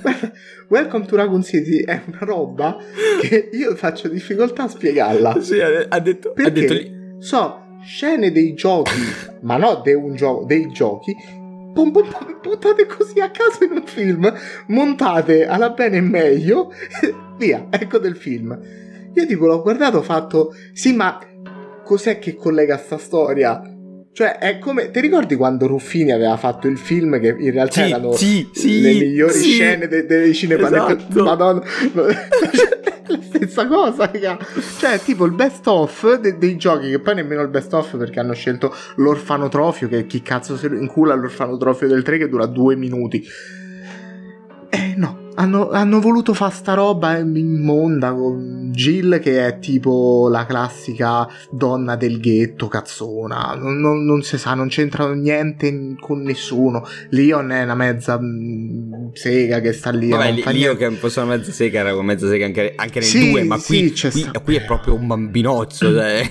Guarda, Welcome to Raccoon City è una roba che io faccio difficoltà a spiegarla. Sì, ha, ha detto, ha Perché detto lì. so scene dei giochi, ma no di un gioco, dei giochi, pum, pum, pum, buttate così a caso in un film, montate alla bene e meglio, <laughs> via, ecco del film. Io tipo l'ho guardato, ho fatto, sì ma cos'è che collega sta storia? Cioè, è come. Ti ricordi quando Ruffini aveva fatto il film che in realtà Sì, erano sì, sì, le migliori scene de- dei cinema? Esatto. Madonna. <laughs> <laughs> la stessa cosa, raga. Cioè, tipo il best of de- dei giochi, che poi nemmeno il best of perché hanno scelto l'orfanotrofio, che chi cazzo lo incula l'orfanotrofio del 3 che dura due minuti. Eh no, hanno, hanno voluto fare sta roba immonda con Jill che è tipo la classica donna del ghetto cazzona, non, non- non si sa, non c'entra niente con nessuno. Leon è una mezza mm, sega che sta lì. Vabbè, io niente. che fosse una mezza sega era una mezza sega anche, anche nel Sì, 2, ma sì, qui, qui, sta- qui è proprio un bambinoccio. Cioè.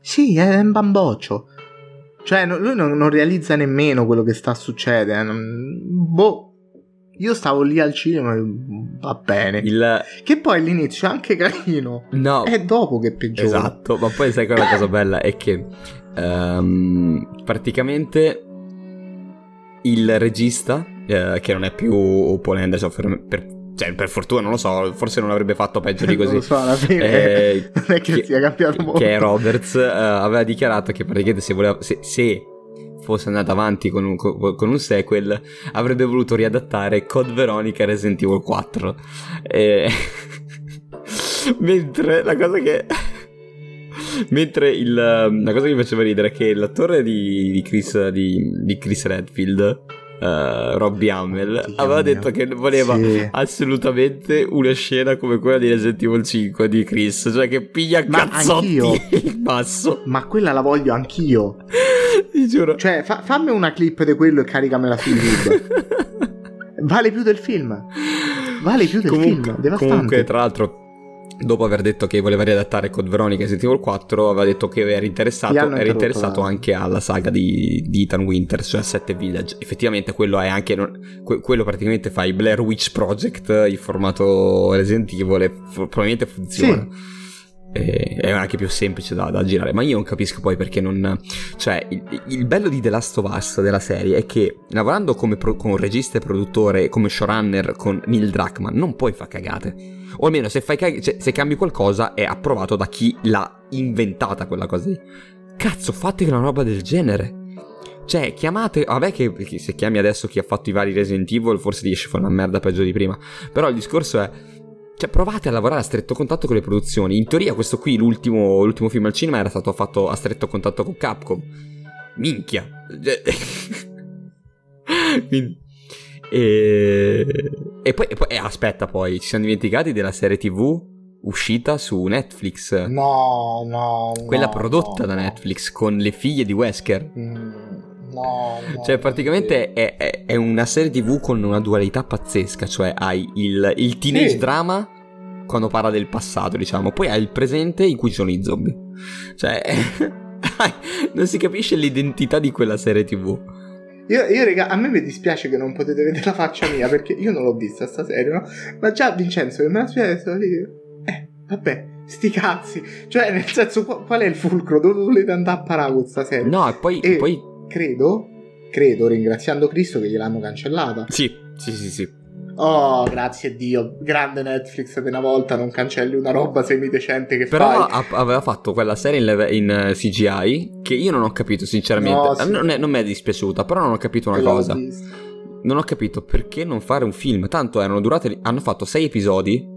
Sì, è un bamboccio. Cioè, no- lui non, non realizza nemmeno quello che sta succedendo. non- Boh. Io stavo lì al cinema e va bene. Il, Che poi all'inizio è anche carino. no, È dopo che peggiora. esatto, ma poi sai quella cosa bella è che ehm, praticamente il regista, eh, che non è più Paul Anderson, per, per- cioè per fortuna non lo so, forse non avrebbe fatto peggio di <laughs> Non così. lo so, alla fine Eh, non è che, sia cambiato molto. che è Roberts, eh, aveva dichiarato che praticamente se, voleva, se, se fosse andato avanti con un, con un sequel avrebbe voluto riadattare Code Veronica Resident Evil 4. E- <laughs> Mentre la cosa che... <laughs> Mentre il, la cosa che mi faceva ridere è che l'attore di, di, Chris, di, di Chris Redfield, eh, Robbie Hamel, Dio aveva mio. detto che voleva Sì. assolutamente una scena come quella di Resident Evil 5 di Chris, cioè che piglia Ma cazzotti anch'io. <laughs> il basso. Ma quella la voglio anch'io. Ti giuro. Cioè, fa- fammi una clip di quello e caricamela su YouTube. <laughs> vale più del film. Vale più del comunque, film. Devastante. comunque, tra l'altro, dopo aver detto che voleva riadattare Code Veronica Resident Evil 4, aveva detto che era interessato, era interessato anche alla saga di, di Ethan Winters, cioè Sette Village. Effettivamente quello è anche... que- quello praticamente fa i Blair Witch Project in formato Resident Evil e probabilmente funziona. E- È anche più semplice da, da girare, ma io non capisco poi perché non. Cioè, il, il bello di The Last of Us della serie è che lavorando come, pro- come regista e produttore, come showrunner con Neil Druckmann, non puoi fare cagate. O almeno se, fai cag- cioè, se cambi qualcosa è approvato da chi l'ha inventata quella cosa lì. Cazzo, fate una roba del genere. Cioè, chiamate. Vabbè, che, se chiami adesso chi ha fatto i vari Resident Evil, forse ti esce fuori una merda peggio di prima. Però il discorso è. Cioè, provate a lavorare a stretto contatto con le produzioni. In teoria, questo qui, l'ultimo, l'ultimo film al cinema, era stato fatto a stretto contatto con Capcom. Minchia. Cioè- <laughs> Quindi- E... e poi, e poi- eh, aspetta, poi ci siamo dimenticati della serie TV uscita su Netflix. No, no. Quella no, prodotta no, da. Netflix con le figlie di Wesker. Mm, no, no, Cioè, praticamente è, è- è una serie TV con una dualità pazzesca. Cioè, hai il, il teenage Sì. drama quando parla del passato, diciamo. Poi hai il presente in cui ci sono i zombie. Cioè, <laughs> non si capisce l'identità di quella serie TV. Io, io, raga, a me mi dispiace che non potete vedere la faccia mia perché io non l'ho vista sta serie, no? Ma già Vincenzo che me la spiega stavo lì. Eh, vabbè, sti cazzi. Cioè, nel senso, qu- qual è il fulcro? Dove volete andare a parare con sta serie? No, e poi. E- poi Credo, credo, ringraziando Cristo che gliel'hanno cancellata. sì, sì, sì, sì. Oh, grazie a Dio. Grande Netflix per una volta, non cancelli una roba semidecente che Però fai. ha- aveva fatto quella serie in, leve- in, eh, CGI che io non ho capito, sinceramente. No, sì. Non, è- non mi è dispiaciuta, però non ho capito una l'ho cosa. vista. Non ho capito perché non fare un film. Tanto erano durate. Hanno fatto sei episodi.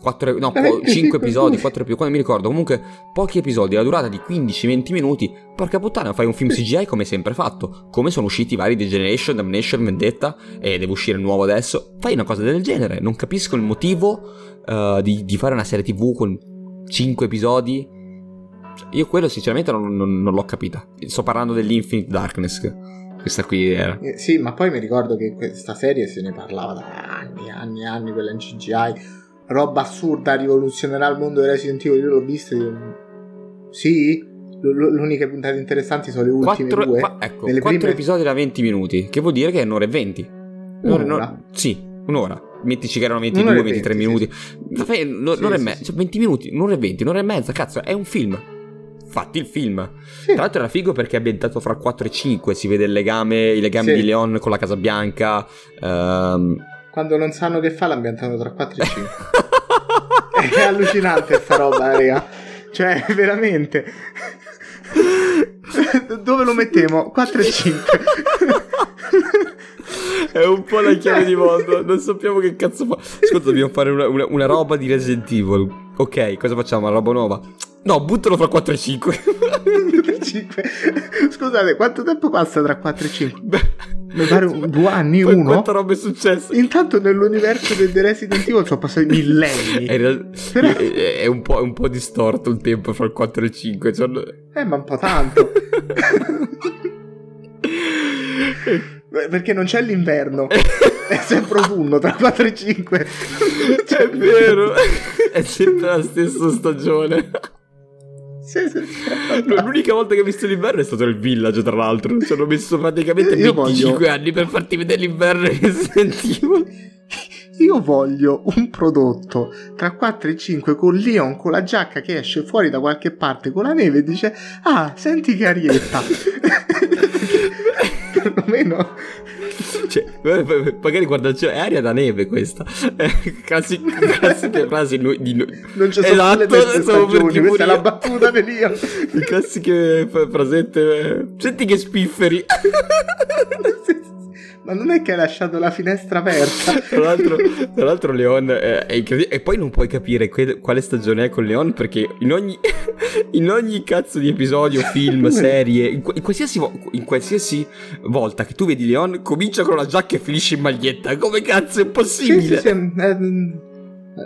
4, no, Veramente 5 sì, episodi, così. 4 episodi, quando mi ricordo, comunque pochi episodi, la durata di 15-20 minuti, porca puttana, fai un film CGI come sempre fatto, come sono usciti i vari The Generation, Damnation, Vendetta, e deve uscire il nuovo adesso, fai una cosa del genere, non capisco il motivo eh, di, di fare una serie tv con 5 episodi, io quello sinceramente non, non- non l'ho capita, sto parlando dell'Infinite Darkness, questa qui era... Eh, Sì, ma poi mi ricordo che questa serie se ne parlava da anni, anni, anni, quella in CGI. Roba assurda, rivoluzionerà il mondo dei Resident Evil. Io l'ho vista. Sì, le uniche puntate interessanti sono le ultime Quattro, due. qua- ecco, Nelle quattro prime- episodi da 20 minuti, che vuol dire che è un'ora e 20. Un'ora- Un'ora? no- sì, un'ora. Mettici che erano 22, Un'ora e 23 venti, minuti. Vabbè, no- Sì, un'ora e sì, mezza, sì. cioè 20 minuti, un'ora e 20, un'ora e mezza, cazzo, è un film. Fatti il film. Sì. Tra l'altro era figo perché è ambientato fra 4 e 5, si vede il legame, i legami Sì. di Leon con la Casa Bianca. ehm. Quando non sanno che fa, l'ambientano tra 4 e 5. <laughs> È allucinante sta roba, raga. Cioè, veramente. Dove lo mettiamo? 4 e 5. È un po' la chiave di mondo, non sappiamo che cazzo fa. Ascolta, dobbiamo fare una, una- una roba di Resident Evil. Ok, cosa facciamo? Una roba nuova? No, buttalo fra 4 e 5. 4 e 5. Scusate, quanto tempo passa tra 4 e 5? Mi pare un- due anni, Poi uno. Quanta roba è successa? Intanto nell'universo del The Resident Evil sono passati millenni. È, real- Però- è- è un, po', è un po' distorto il tempo fra il 4 e il 5. cioè- Eh, ma un po' tanto. <laughs> Beh, Perché non c'è l'inverno. È sempre autunno tra 4 e 5. È vero, è sempre la stessa stagione. Sì, sì. L'unica volta che ho visto l'inverno è stato il Village, tra l'altro. Ci hanno messo praticamente Io 25 voglio- anni per farti vedere l'inverno in Resident Evil. Io voglio un prodotto tra 4 e 5 con Leon con la giacca che esce fuori da qualche parte con la neve e dice Ah, senti che arietta. <laughs> Perlomeno Cioè, eh, magari guarda, cioè, è aria da neve questa. <laughs> Eh, classi- classiche frasi nu- di nu- non ci sono Esatto, le per stagioni, questa è la battuta di Leon. Le classiche f- frasette. eh, Senti che spifferi. <laughs> Ma non è che hai lasciato la finestra aperta. <laughs> Tra l'altro, tra l'altro Leon eh, è incredibile. E poi non puoi capire que- quale stagione è con Leon perché in ogni, <laughs> in ogni cazzo di episodio, film, <laughs> serie, in, qu- in qualsiasi, vo- in qualsiasi volta che tu vedi Leon, comincia con la giacca e finisce in maglietta. Come cazzo è Sì, possibile? sì, sì, ehm,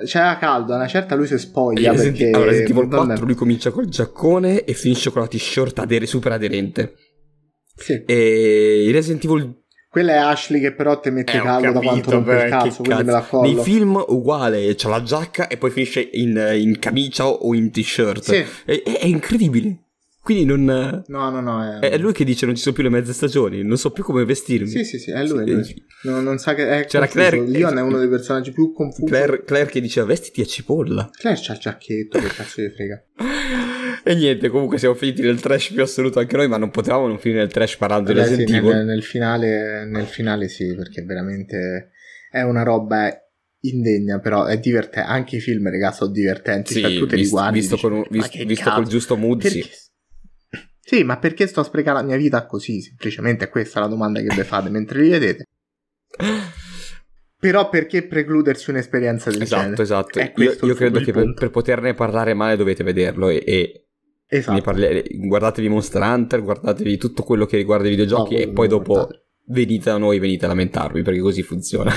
C'era caldo, a una certa lui si spoglia Eh, senti- perché allora, Resident Evil non è- 4 lui comincia col giaccone e finisce con la t-shirt adere- super aderente. Sì. E Resident Evil Quella è Ashley che però ti mette Eh, caldo da capito, quanto rompe beh, il cazzo, quindi me la cazzo. Nei collo. film uguale, c'ha la giacca e poi finisce in, in camicia o in t-shirt. Sì. È, è- è incredibile. Quindi non... No, no, no. È... È, è lui che dice non ci sono più le mezze stagioni, non so più come vestirmi. Sì, sì, sì, è lui. è Sì, lui. sì. No, non sa che è C'era confuso. Claire- Leon è uno dei personaggi più confusi. Claire, Claire, Claire che diceva vestiti a cipolla. c'ha il giacchetto, che cazzo gli frega. <laughs> E niente, comunque siamo finiti nel trash più assoluto anche noi, ma non potevamo non finire nel trash parlando di Vabbè, sì, Resident nel, Evil. nel finale, nel finale sì, perché veramente è una roba indegna, però è divertente. Anche i film, ragazzi, sono divertenti. Sì, cioè, tu te li guardi. visto, dici, con un- "Ma visto- visto cazzo?" col giusto mood, sì. Perché- Sì, ma perché sto a sprecare la mia vita così? Semplicemente è questa la domanda che vi fate mentre li vedete. Però perché precludersi un'esperienza del Esatto, genere? esatto. È Io, io credo che per, per poterne parlare male dovete vederlo e, e Esatto. parli- guardatevi Monster Hunter, guardatevi tutto quello che riguarda i videogiochi No, e poi dopo guardate. venite da noi, venite a lamentarvi perché così funziona.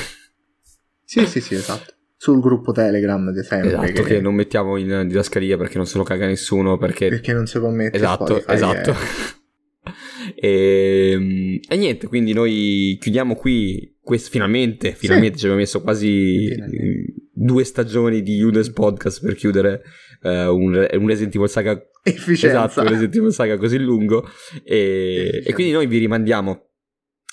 Sì, sì, sì, esatto. Sul gruppo Telegram di sempre. esatto, che... non mettiamo in didascalia perché non se lo caga nessuno perché... Perché non si può mettere Esatto, Spotify, esatto. <laughs> eh. e, e niente, quindi noi chiudiamo qui. quest- finalmente, finalmente ci abbiamo messo quasi Finalmente. Due stagioni di Udes Podcast per chiudere eh, un, un Resident Evil Saga Efficienza. Esatto, un Resident Evil Saga così lungo. E, e quindi noi vi rimandiamo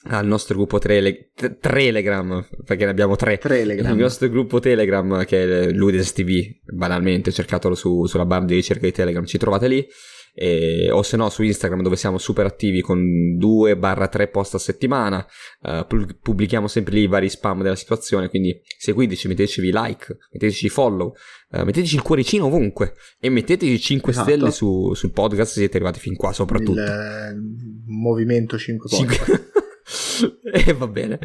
al nostro gruppo Trele- T- Telegram, perché ne abbiamo tre. Telegram. Il nostro gruppo Telegram che è Ludes TV, banalmente, cercatelo su- sulla barra di ricerca di Telegram, ci trovate lì. E- o se no su Instagram dove siamo super attivi con 2-3 post a settimana Eh, pu- pubblichiamo sempre lì i vari spam della situazione quindi seguiteci metteteci like metteteci follow eh, metteteci il cuoricino ovunque e metteteci 5 Esatto. stelle su- sul podcast se siete arrivati fin qua soprattutto Il eh, movimento 5 Cinque- e <laughs> va bene.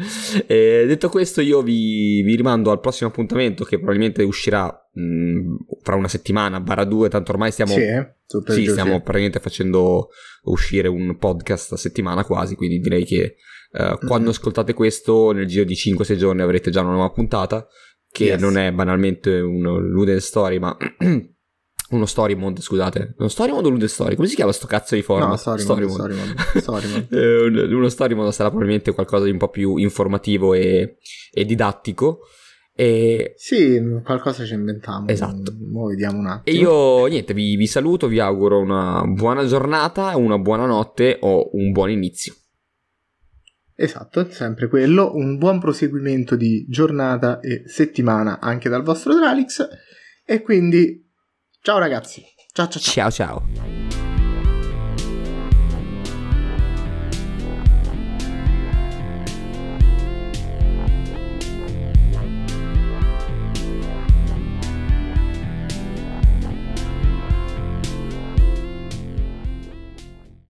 E detto questo, io vi, vi, rimando al prossimo appuntamento che probabilmente uscirà fra una settimana, barra due, tanto ormai stiamo, sì, eh? sì, stiamo praticamente facendo uscire un podcast a settimana quasi, quindi direi che uh, mm-hmm. quando ascoltate questo, nel giro di 5-6 giorni avrete già una nuova puntata, che yes. non è banalmente un Luden Story, ma... <clears throat> Uno story mode, scusate. Uno story mode o Lude Story? Come si chiama sto cazzo di forma? No, story, story mode. Story mode. <laughs> Story mode. eh, uno story mode sarà probabilmente qualcosa di un po' più informativo e, e didattico. E... Sì, qualcosa ci inventiamo. Esatto. Ora vediamo un attimo. E io, niente, vi, vi saluto, vi auguro una buona giornata, una buona notte o un buon inizio. Esatto, sempre quello. Un buon proseguimento di giornata e settimana anche dal vostro Dralix. E quindi Ciao ragazzi. Ciao ciao ciao. Ciao ciao.